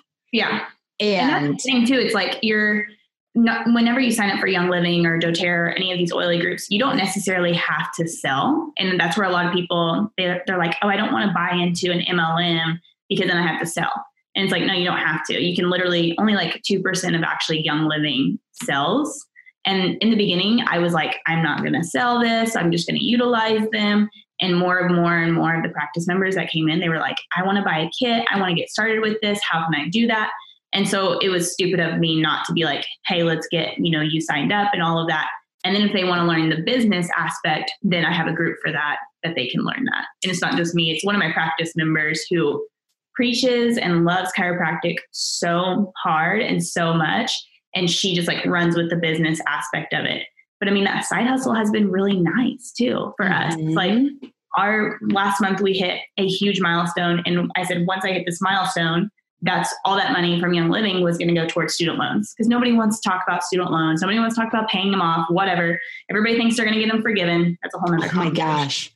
Yeah. And that's the thing too. It's like you're not, whenever you sign up for Young Living or doTERRA or any of these oily groups, you don't necessarily have to sell. And that's where a lot of people they're, they're like, oh, I don't want to buy into an MLM because then I have to sell. And it's like, no, you don't have to. You can literally only like two percent of actually Young Living sells. And in the beginning, I was like, I'm not going to sell this. I'm just going to utilize them. And more and more and more of the practice members that came in, they were like, I want to buy a kit. I want to get started with this. How can I do that? And so it was stupid of me not to be like, hey, let's get, you know, you signed up and all of that. And then if they want to learn the business aspect, then I have a group for that, that they can learn that. And it's not just me, it's one of my practice members who preaches and loves chiropractic so hard and so much. And she just like runs with the business aspect of it. But I mean, that side hustle has been really nice too for us. It's like mm-hmm. Our last month we hit a huge milestone. And I said, once I hit this milestone, that's all that money from Young Living was going to go towards student loans because nobody wants to talk about student loans. Nobody wants to talk about paying them off, whatever. Everybody thinks they're going to get them forgiven. That's a whole nother oh my gosh.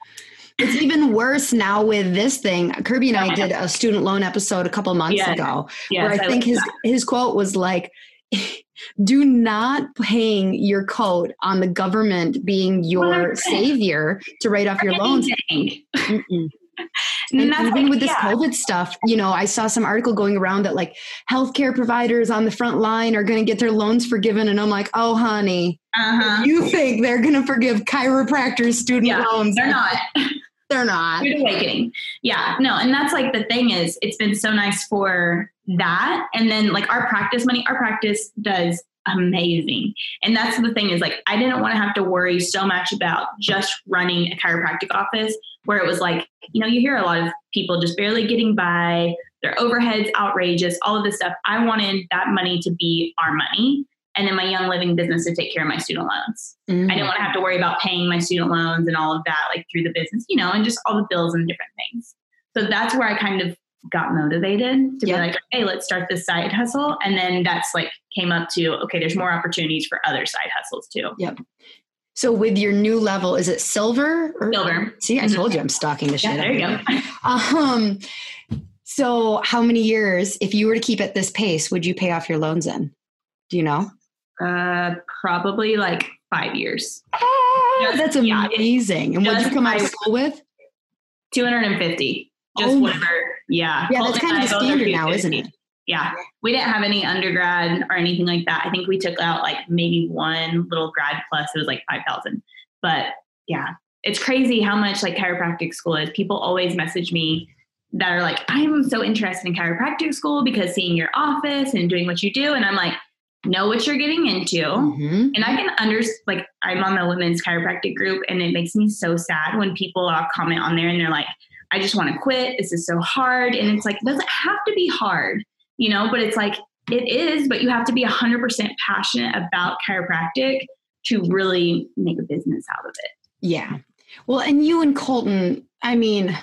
It's even worse now with this thing. Kirby and I did a student loan episode a couple months Yes. ago Yes, where I think his that. his quote was like, do not hang your coat on the government being your 100%. savior to write off your loans. And even with this yeah. COVID stuff, you know, I saw some article going around that like healthcare providers on the front line are going to get their loans forgiven. And I'm like, oh, honey, Uh-huh. you think they're going to forgive chiropractors student Yeah, loans? They're not. They're not. Rude awakening. Yeah, no, and that's like the thing is, it's been so nice for that, and then like our practice money, our practice does amazing, and that's the thing is like I didn't want to have to worry so much about just running a chiropractic office where it was like you know you hear a lot of people just barely getting by, their overheads outrageous, all of this stuff. I wanted that money to be our money. And then my young living business to take care of my student loans. Mhm. I didn't want to have to worry about paying my student loans and all of that, like through the business, you know, and just all the bills and different things. So that's where I kind of got motivated to Yeah. be like, hey, let's start this side hustle. And then that's like came up to, okay, there's more opportunities for other side hustles too. Yep. So with your new level, is it silver? Or? Silver. See, I told you I'm stalking the Yeah, shit. there you go. Um, so how many years, if you were to keep at this pace, would you pay off your loans in? Do you know? Uh, probably like five years. Oh, that's yeah, amazing. And what did you come out of school with? 250. Just Oh. whatever. Yeah. Yeah, that's kind of the standard now, isn't it? Yeah. We didn't have any undergrad or anything like that. I think we took out like maybe one little grad plus. It was like 5,000. But yeah, it's crazy how much like chiropractic school is. People always message me that are like, I'm so interested in chiropractic school because seeing your office and doing what you do. And I'm like, know what you're getting into. Mhm. And I can understand, like, I'm on the women's chiropractic group, and it makes me so sad when people uh, comment on there and they're like, I just want to quit. This is so hard. And it's like, doesn't have to be hard, you know, but it's like, it is, but you have to be 100% passionate about chiropractic to really make a business out of it. Yeah. Well, and you and Colton, I mean,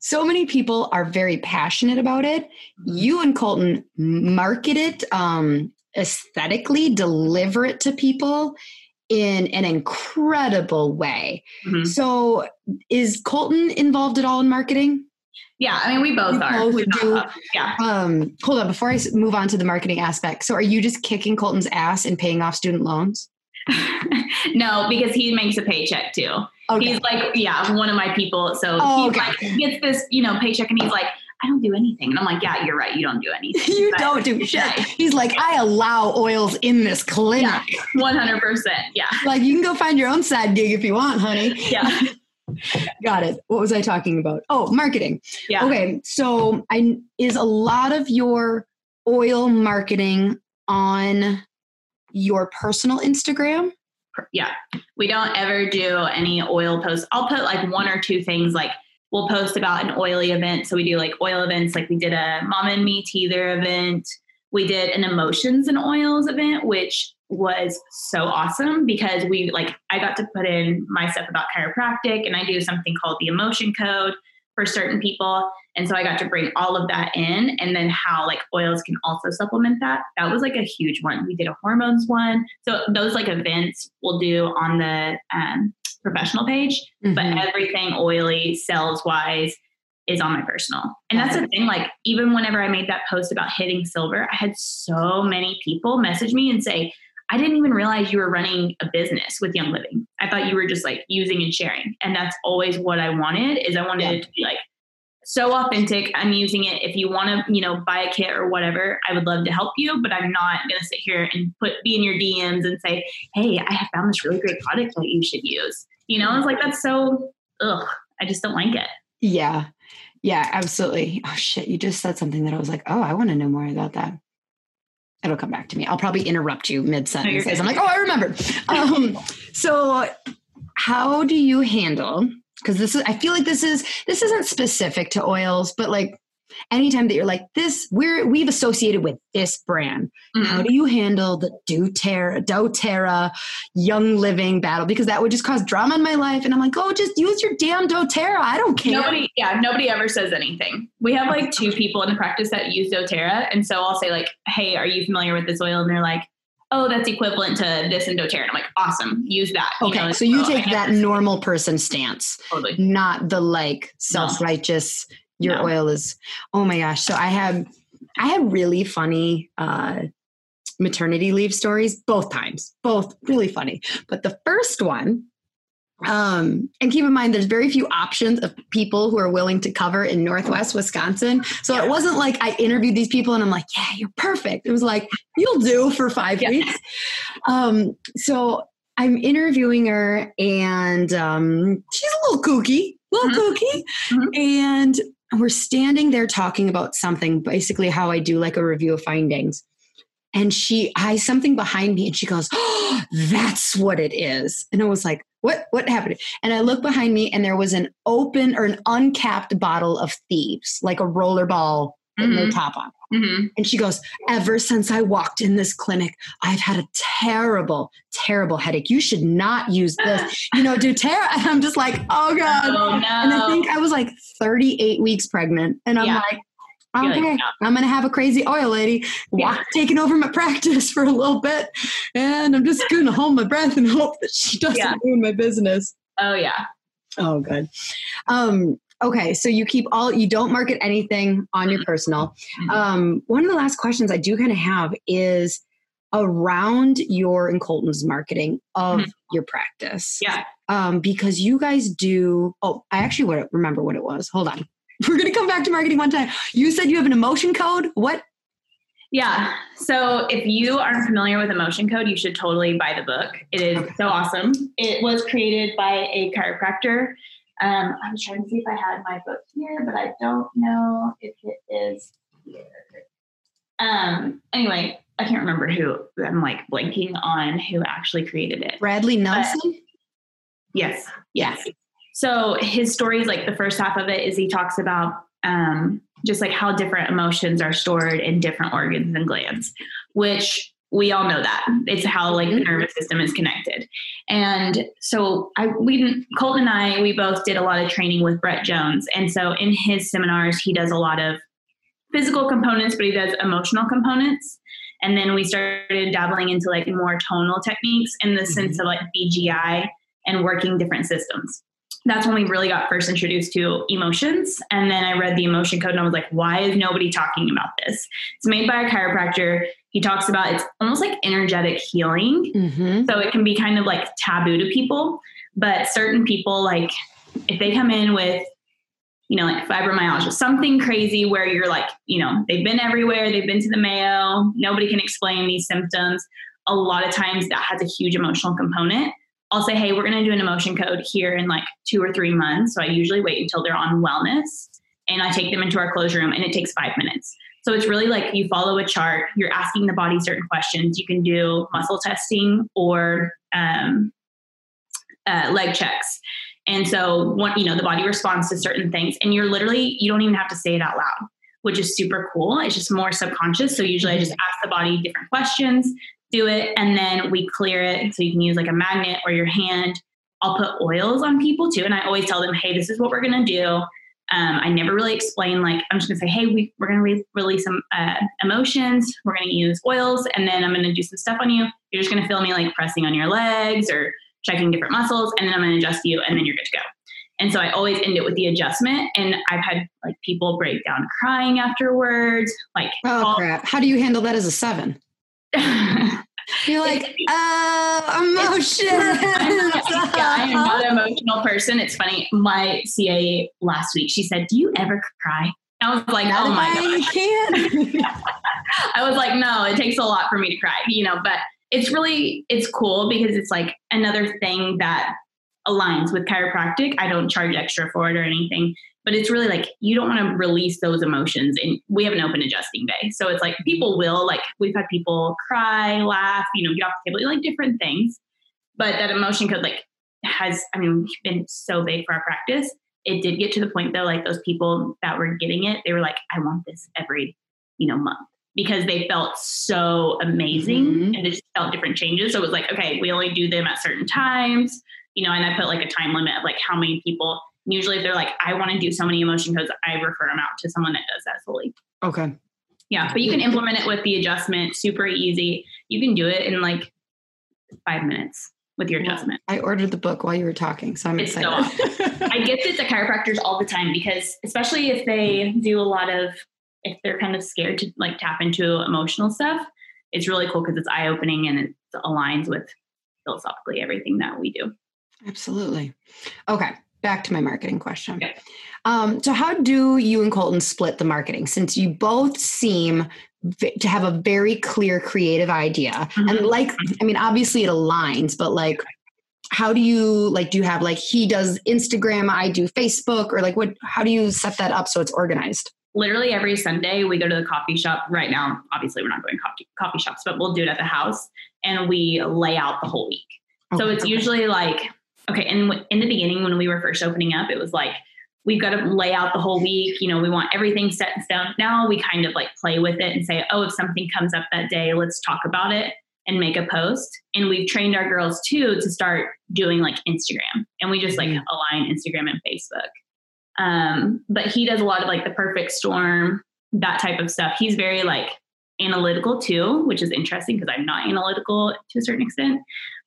so many people are very passionate about it. You and Colton market it um, aesthetically, deliver it to people in an incredible way. Mhm. So, is Colton involved at all in marketing? Yeah. I mean, we both You are. both We do. Yeah. Um, hold on, before I move on to the marketing aspect. So, are you just kicking Colton's ass and paying off student loans? no, because he makes a paycheck too. He's like, yeah, one of my people. So Oh, he okay. like gets this, you know, paycheck, and he's like, I don't do anything, and I'm like, yeah, you're right, you don't do anything. you But- don't do shit. Right. He's like, I allow oils in this clinic. Yeah. One hundred percent. Yeah. Like, you can go find your own side gig if you want, honey. Yeah. Got it. What was I talking about? Oh, marketing. Yeah. Okay, so I is a lot of your oil marketing on your personal Instagram. Yeah. We don't ever do any oil posts. I'll put like one or two things like we'll post about an oily event. So we do like oil events, like we did a mom and me teether event. We did an emotions and oils event, which was so awesome because we like I got to put in my stuff about chiropractic and I do something called the emotion code for certain people. And so I got to bring all of that in and then how like oils can also supplement that. That was like a huge one. We did a hormones one. So those like events we'll do on the um, professional page, but Mhm. everything oily, sales wise, is on my personal. And that's the thing, like, even whenever I made that post about hitting silver, I had so many people message me and say, I didn't even realize you were running a business with Young Living. I thought you were just like using and sharing. And that's always what I wanted is I wanted Yeah. it to be like so authentic. I'm using it. If you want to, you know, buy a kit or whatever, I would love to help you, but I'm not going to sit here and put be in your DMs and say, "Hey, I have found this really great product that you should use." You know, it's like that's so ugh. I just don't like it. Yeah. Yeah, absolutely. Oh shit, you just said something that I was like, oh, I want to know more about that. It'll come back to me. I'll probably interrupt you mid sentence. good. I'm like, oh, I remember. Um, so, how do you handle? Because this is, I feel like this is this isn't specific to oils, but like anytime that you're like this, we're we've associated with this brand. How Mhm. do you handle the doTERRA, doTERRA Young Living battle? Because that would just cause drama in my life. And I'm like, oh, just use your damn doTERRA. I don't care. Nobody, yeah, nobody ever says anything. We have like two people in the practice that use doTERRA, and so I'll say like, "Hey, are you familiar with this oil?" And they're like, "Oh, that's equivalent to this in doTERRA." And I'm like, "Awesome, use that." You Okay, know, so you take that normal person stance, totally. not the like self righteous. Your No. oil is. Oh my gosh! So I had, I had really funny uh, maternity leave stories both times, both really funny. But the first one, um, and keep in mind, there's very few options of people who are willing to cover in Northwest Wisconsin. So it wasn't like I interviewed these people and I'm like, yeah, you're perfect. It was like, you'll do for five yeah. weeks. Um, so I'm interviewing her and um, she's a little kooky, little mm-hmm. kooky. Mm-hmm. And we're standing there talking about something, basically how I do like a review of findings. And she eyes something behind me and she goes, Oh, that's what it is. And I was like, What what happened? And I look behind me and there was an open or an uncapped bottle of thieves, like a rollerball mm-hmm. no top on. Mm-hmm. And she goes, Ever since I walked in this clinic, I've had a terrible, terrible headache. You should not use this. you know, doTERRA. And I'm just like, Oh God. Oh, no. And I think I was like 38 weeks pregnant. And I'm yeah. like, Okay, like, I'm gonna have a crazy oil lady walk, yeah. taking over my practice for a little bit, and I'm just gonna hold my breath and hope that she doesn't yeah. ruin my business. Oh yeah. Oh good. Um, Okay, so you keep all you don't market anything on your personal. Mm-hmm. Um, one of the last questions I do kind of have is around your and Colton's marketing of mm-hmm. your practice. Yeah. Um, because you guys do. Oh, I actually remember what it was. Hold on. We're gonna come back to marketing one time. You said you have an emotion code. What? Yeah. So if you aren't familiar with emotion code, you should totally buy the book. It is okay. so awesome. It was created by a chiropractor um, I'm trying to see if I had my book here, but I don't know if it is here. Um, anyway, I can't remember who. I'm like blanking on who actually created it. Bradley Nelson. But yes, yes. So his story is like the first half of it is he talks about um, just like how different emotions are stored in different organs and glands, which we all know that. It's how like the mm-hmm. nervous system is connected. And so i we colton and i we both did a lot of training with brett jones. And so in his seminars he does a lot of physical components but he does emotional components. And then we started dabbling into like more tonal techniques in the mm-hmm. sense of like bgi and working different systems that's when we really got first introduced to emotions. And then I read the emotion code and I was like, why is nobody talking about this? It's made by a chiropractor he talks about it's almost like energetic healing. Mm-hmm. So it can be kind of like taboo to people, but certain people, like if they come in with, you know, like fibromyalgia, something crazy where you're like, you know, they've been everywhere, they've been to the Mayo, nobody can explain these symptoms. A lot of times that has a huge emotional component. I'll say, hey, we're going to do an emotion code here in like two or three months. So I usually wait until they're on wellness and I take them into our closed room and it takes five minutes. So it's really like you follow a chart, you're asking the body certain questions. You can do muscle testing or um, uh, leg checks. And so, one, you know, the body responds to certain things, and you're literally, you don't even have to say it out loud, which is super cool. It's just more subconscious. So, usually, I just ask the body different questions, do it, and then we clear it. So, you can use like a magnet or your hand. I'll put oils on people too. And I always tell them, hey, this is what we're going to do. Um, I never really explain, like, I'm just gonna say, hey, we, we're gonna re- release some uh, emotions, we're gonna use oils, and then I'm gonna do some stuff on you. You're just gonna feel me like pressing on your legs or checking different muscles, and then I'm gonna adjust you, and then you're good to go. And so I always end it with the adjustment. And I've had like people break down crying afterwards. Like, oh all- crap! How do you handle that as a seven? You're like, uh, emotion. I am not an emotional person. It's funny. My CA last week, she said, Do you ever cry? I was like, not oh my god, you can't. I was like, no, it takes a lot for me to cry, you know, but it's really it's cool because it's like another thing that aligns with chiropractic. I don't charge extra for it or anything but it's really like you don't want to release those emotions and we have an open adjusting bay so it's like people will like we've had people cry laugh you know get off the table like different things. But that emotion code like has i mean been so big for our practice. It did get to the point though like those people that were getting it they were like i want this every you know month because they felt so amazing mm-hmm. and they just felt different changes. So it was like okay we only do them at certain times you know and i put like a time limit of like how many people usually if they're like, I want to do so many emotion codes, I refer them out to someone that does that fully. Okay. Yeah, but you can implement it with the adjustment, super easy. You can do it in like five minutes with your adjustment. I ordered the book while you were talking, so I'm it's excited. So I get it to chiropractors all the time because, especially if they do a lot of, if they're kind of scared to like tap into emotional stuff, it's really cool because it's eye opening and it aligns with philosophically everything that we do. Absolutely. Okay, back to my marketing question. Okay. Um, so, how do you and Colton split the marketing since you both seem to have a very clear creative idea? Mm-hmm. And, like, I mean, obviously it aligns, but like, how do you like do you have like he does instagram i do facebook or like what how do you set that up so it's organized literally every sunday we go to the coffee shop right now obviously we're not going coffee coffee shops but we'll do it at the house and we lay out the whole week okay, so it's usually like okay and in the beginning when we were first opening up it was like we've got to lay out the whole week you know we want everything set in stone now we kind of like play with it and say oh if something comes up that day let's talk about it and make a post. And we've trained our girls too to start doing like Instagram. And we just like mm-hmm. align Instagram and Facebook. Um, but he does a lot of like the perfect storm, that type of stuff. He's very like analytical too, which is interesting because I'm not analytical to a certain extent.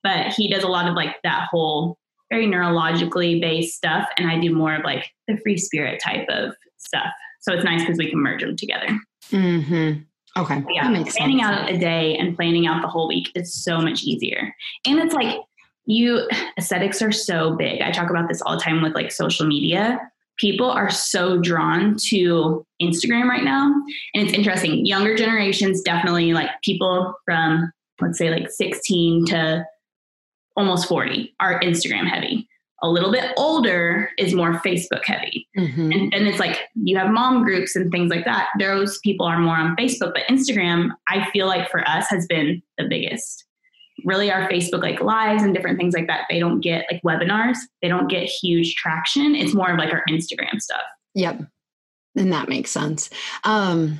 But he does a lot of like that whole very neurologically based stuff. And I do more of like the free spirit type of stuff. So it's nice because we can merge them together. Mm-hmm. Okay. Yeah. planning sense. out a day and planning out the whole week is so much easier. And it's like you aesthetics are so big. I talk about this all the time with like social media. People are so drawn to Instagram right now. And it's interesting. Younger generations definitely like people from let's say like 16 to almost 40 are Instagram heavy a little bit older is more Facebook heavy. Mm-hmm. And, and it's like you have mom groups and things like that. Those people are more on Facebook, but Instagram, I feel like for us has been the biggest. Really, our Facebook like lives and different things like that, they don't get like webinars, they don't get huge traction. It's more of like our Instagram stuff. Yep. And that makes sense. Um,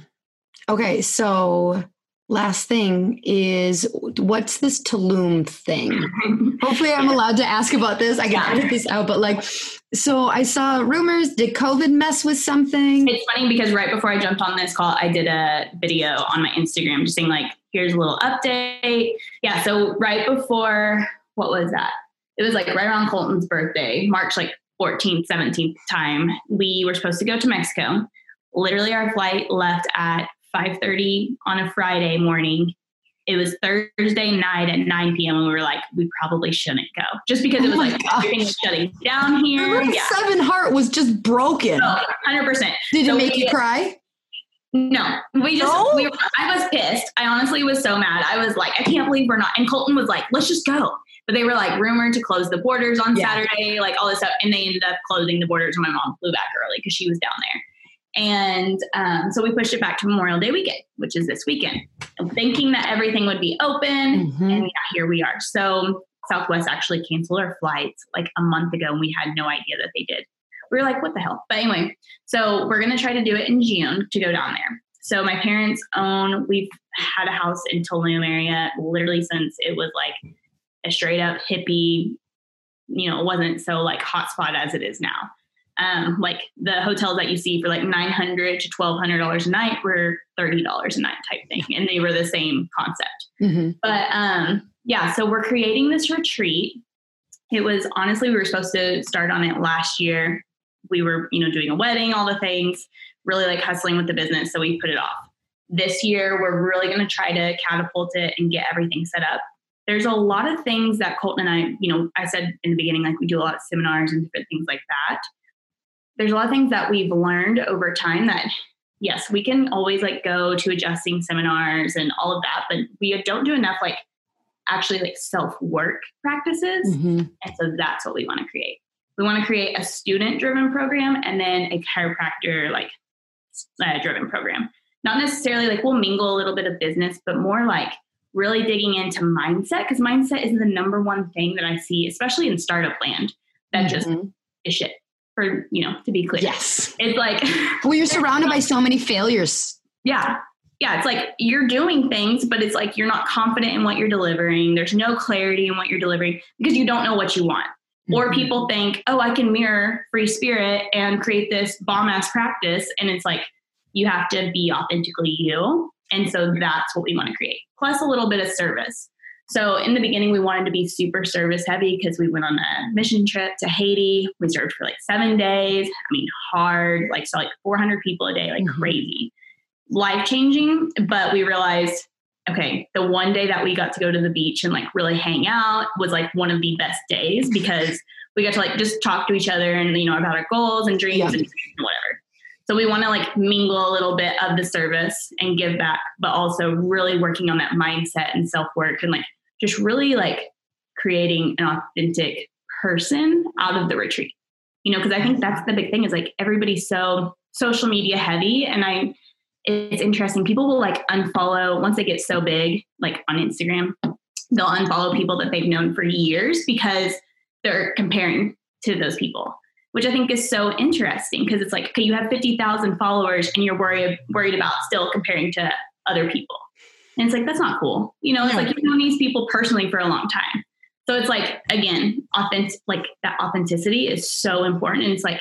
okay, so last thing is what's this Tulum thing? Hopefully, I'm allowed to ask about this. I can edit this out, but like, so I saw rumors. Did COVID mess with something? It's funny because right before I jumped on this call, I did a video on my Instagram just saying, like, here's a little update. Yeah. So, right before, what was that? It was like right around Colton's birthday, March like 14th, 17th time. We were supposed to go to Mexico. Literally, our flight left at 5.30 on a Friday morning. It was Thursday night at 9 p.m. and we were like, we probably shouldn't go. Just because it was oh like gosh. everything was shutting down here. yeah. seven heart was just broken. Oh, 100%. Did so it make we, you cry? No, we just, no? we were, I was pissed. I honestly was so mad. I was like, I can't believe we're not. And Colton was like, let's just go. But they were like rumored to close the borders on yeah. Saturday, like all this stuff. And they ended up closing the borders and my mom flew back early because she was down there. And um, so we pushed it back to Memorial Day weekend, which is this weekend, thinking that everything would be open. Mm-hmm. And yeah, here we are. So Southwest actually canceled our flights like a month ago, and we had no idea that they did. We were like, what the hell? But anyway, so we're going to try to do it in June to go down there. So my parents own, we've had a house in Tulum area literally since it was like a straight up hippie, you know, it wasn't so like hotspot as it is now um, like the hotels that you see for like 900 to 1200 dollars a night were 30 dollars a night type thing and they were the same concept. Mm-hmm. but um, yeah so we're creating this retreat. It was honestly we were supposed to start on it last year. We were you know doing a wedding all the things really like hustling with the business so we put it off. This year we're really going to try to catapult it and get everything set up. There's a lot of things that colton and i you know i said in the beginning like we do a lot of seminars and different things like that there's a lot of things that we've learned over time that yes we can always like go to adjusting seminars and all of that but we don't do enough like actually like self work practices mm-hmm. and so that's what we want to create we want to create a student driven program and then a chiropractor like uh, driven program not necessarily like we'll mingle a little bit of business but more like really digging into mindset because mindset is the number one thing that i see especially in startup land that mm-hmm. just is shit for you know to be clear. Yes. It's like well you're surrounded by so many failures. Yeah. Yeah it's like you're doing things but it's like you're not confident in what you're delivering. There's no clarity in what you're delivering because you don't know what you want. Mm-hmm. or people think oh i can mirror free spirit and create this bomb ass practice and it's like you have to be authentically you and so that's what we want to create plus a little bit of service so in the beginning, we wanted to be super service heavy because we went on a mission trip to Haiti. We served for like seven days. I mean, hard, like so like 400 people a day, like mm-hmm. crazy, life changing. But we realized okay, the one day that we got to go to the beach and like really hang out was like one of the best days because we got to like just talk to each other and you know about our goals and dreams yeah. and whatever. So we want to like mingle a little bit of the service and give back, but also really working on that mindset and self work and like just really like creating an authentic person out of the retreat. You know, because I think that's the big thing is like everybody's so social media heavy. And I, it's interesting. People will like unfollow once they get so big, like on Instagram, they'll unfollow people that they've known for years because they're comparing to those people which I think is so interesting because it's like, okay, you have 50,000 followers and you're worried, worried about still comparing to other people. And it's like, that's not cool. You know, it's like you've known these people personally for a long time. So it's like, again, authentic, like that authenticity is so important. And it's like,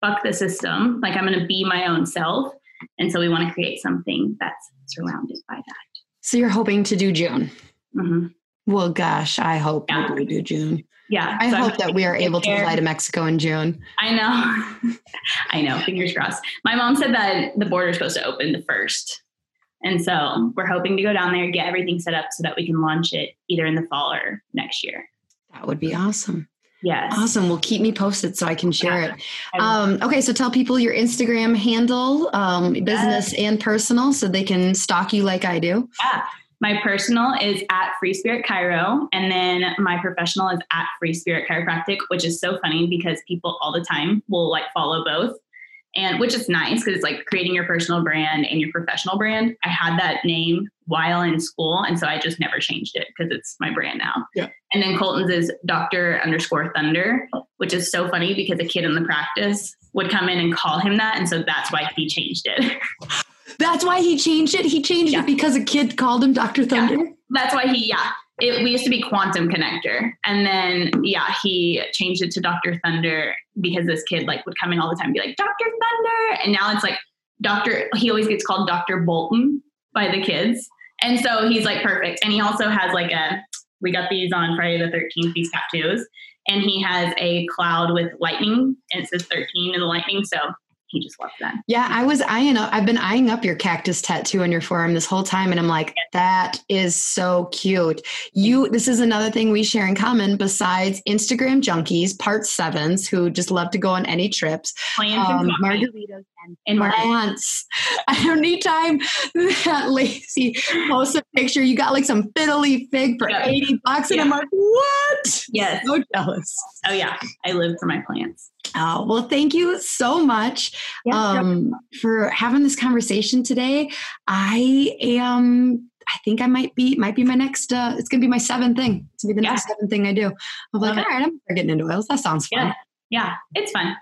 fuck the system. Like I'm going to be my own self. And so we want to create something that's surrounded by that. So you're hoping to do June. Mm-hmm. Well, gosh, I hope yeah. we do June yeah. I so hope that we are able to fly to Mexico in June. I know. I know. Fingers crossed. My mom said that the border is supposed to open the first. And so we're hoping to go down there, get everything set up so that we can launch it either in the fall or next year. That would be awesome. Yes. Awesome. Well, keep me posted so I can share yeah. it. Um, okay. So tell people your Instagram handle, um, business and personal, so they can stalk you like I do. Yeah. My personal is at Free Spirit Chiro, and then my professional is at Free Spirit Chiropractic, which is so funny because people all the time will like follow both, and which is nice because it's like creating your personal brand and your professional brand. I had that name while in school, and so I just never changed it because it's my brand now. Yeah. And then Colton's is Doctor underscore Thunder, which is so funny because a kid in the practice would come in and call him that, and so that's why he changed it. That's why he changed it. He changed yeah. it because a kid called him Dr. Thunder. Yeah. That's why he, yeah. It, we used to be Quantum Connector, and then yeah, he changed it to Dr. Thunder because this kid like would come in all the time and be like Dr. Thunder, and now it's like Dr. He always gets called Dr. Bolton by the kids, and so he's like perfect. And he also has like a we got these on Friday the 13th, these tattoos, and he has a cloud with lightning, and it says 13 in the lightning. So he just loves that. Yeah, I was eyeing up, I've been eyeing up your cactus tattoo on your forearm this whole time. And I'm like, that is so cute. You, this is another thing we share in common besides Instagram junkies, part sevens who just love to go on any trips. Plants um, and margaritas and, and plants. Anytime that Lacey posts a picture, you got like some fiddle leaf fig for yep. 80 bucks. And yeah. I'm like, what? Yes. So jealous. Oh yeah. I live for my plants. Oh, well, thank you so much um, for having this conversation today. I am, I think I might be, might be my next, uh, it's to be my seventh thing. It's to be the yeah. next seventh thing I do. I'm like, all right, I'm getting into oils. That sounds fun. Yeah. yeah, it's fun.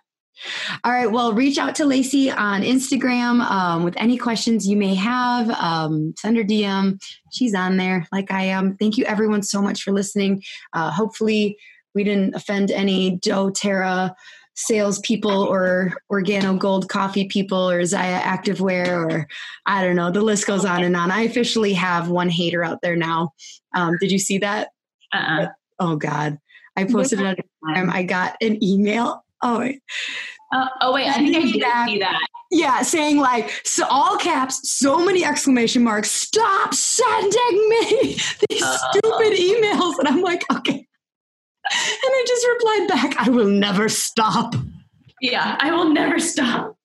All right. Well, reach out to Lacey on Instagram um, with any questions you may have. Um, send her DM. She's on there like I am. Thank you, everyone, so much for listening. Uh, hopefully, we didn't offend any doTERRA salespeople or Organo Gold coffee people or Zyia Activewear or I don't know. The list goes on and on. I officially have one hater out there now. Um, did you see that? Uh-uh. Oh God, I posted it on I got an email. Oh. Wait. Uh, oh wait, I think I did that. see that. Yeah, saying like so all caps, so many exclamation marks. Stop sending me these uh, stupid emails, and I'm like, okay, I just replied back, I will never stop. Yeah, I will never stop.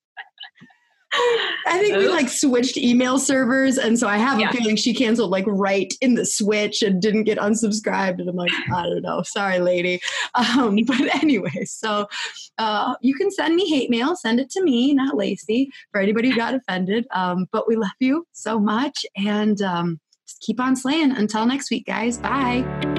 I think we like switched email servers, and so I have yeah. a feeling she canceled like right in the switch and didn't get unsubscribed. And I'm like, I don't know, sorry, lady. Um, but anyway, so uh, you can send me hate mail, send it to me, not Lacey, for anybody who got offended. Um, but we love you so much, and um, just keep on slaying. Until next week, guys. Bye.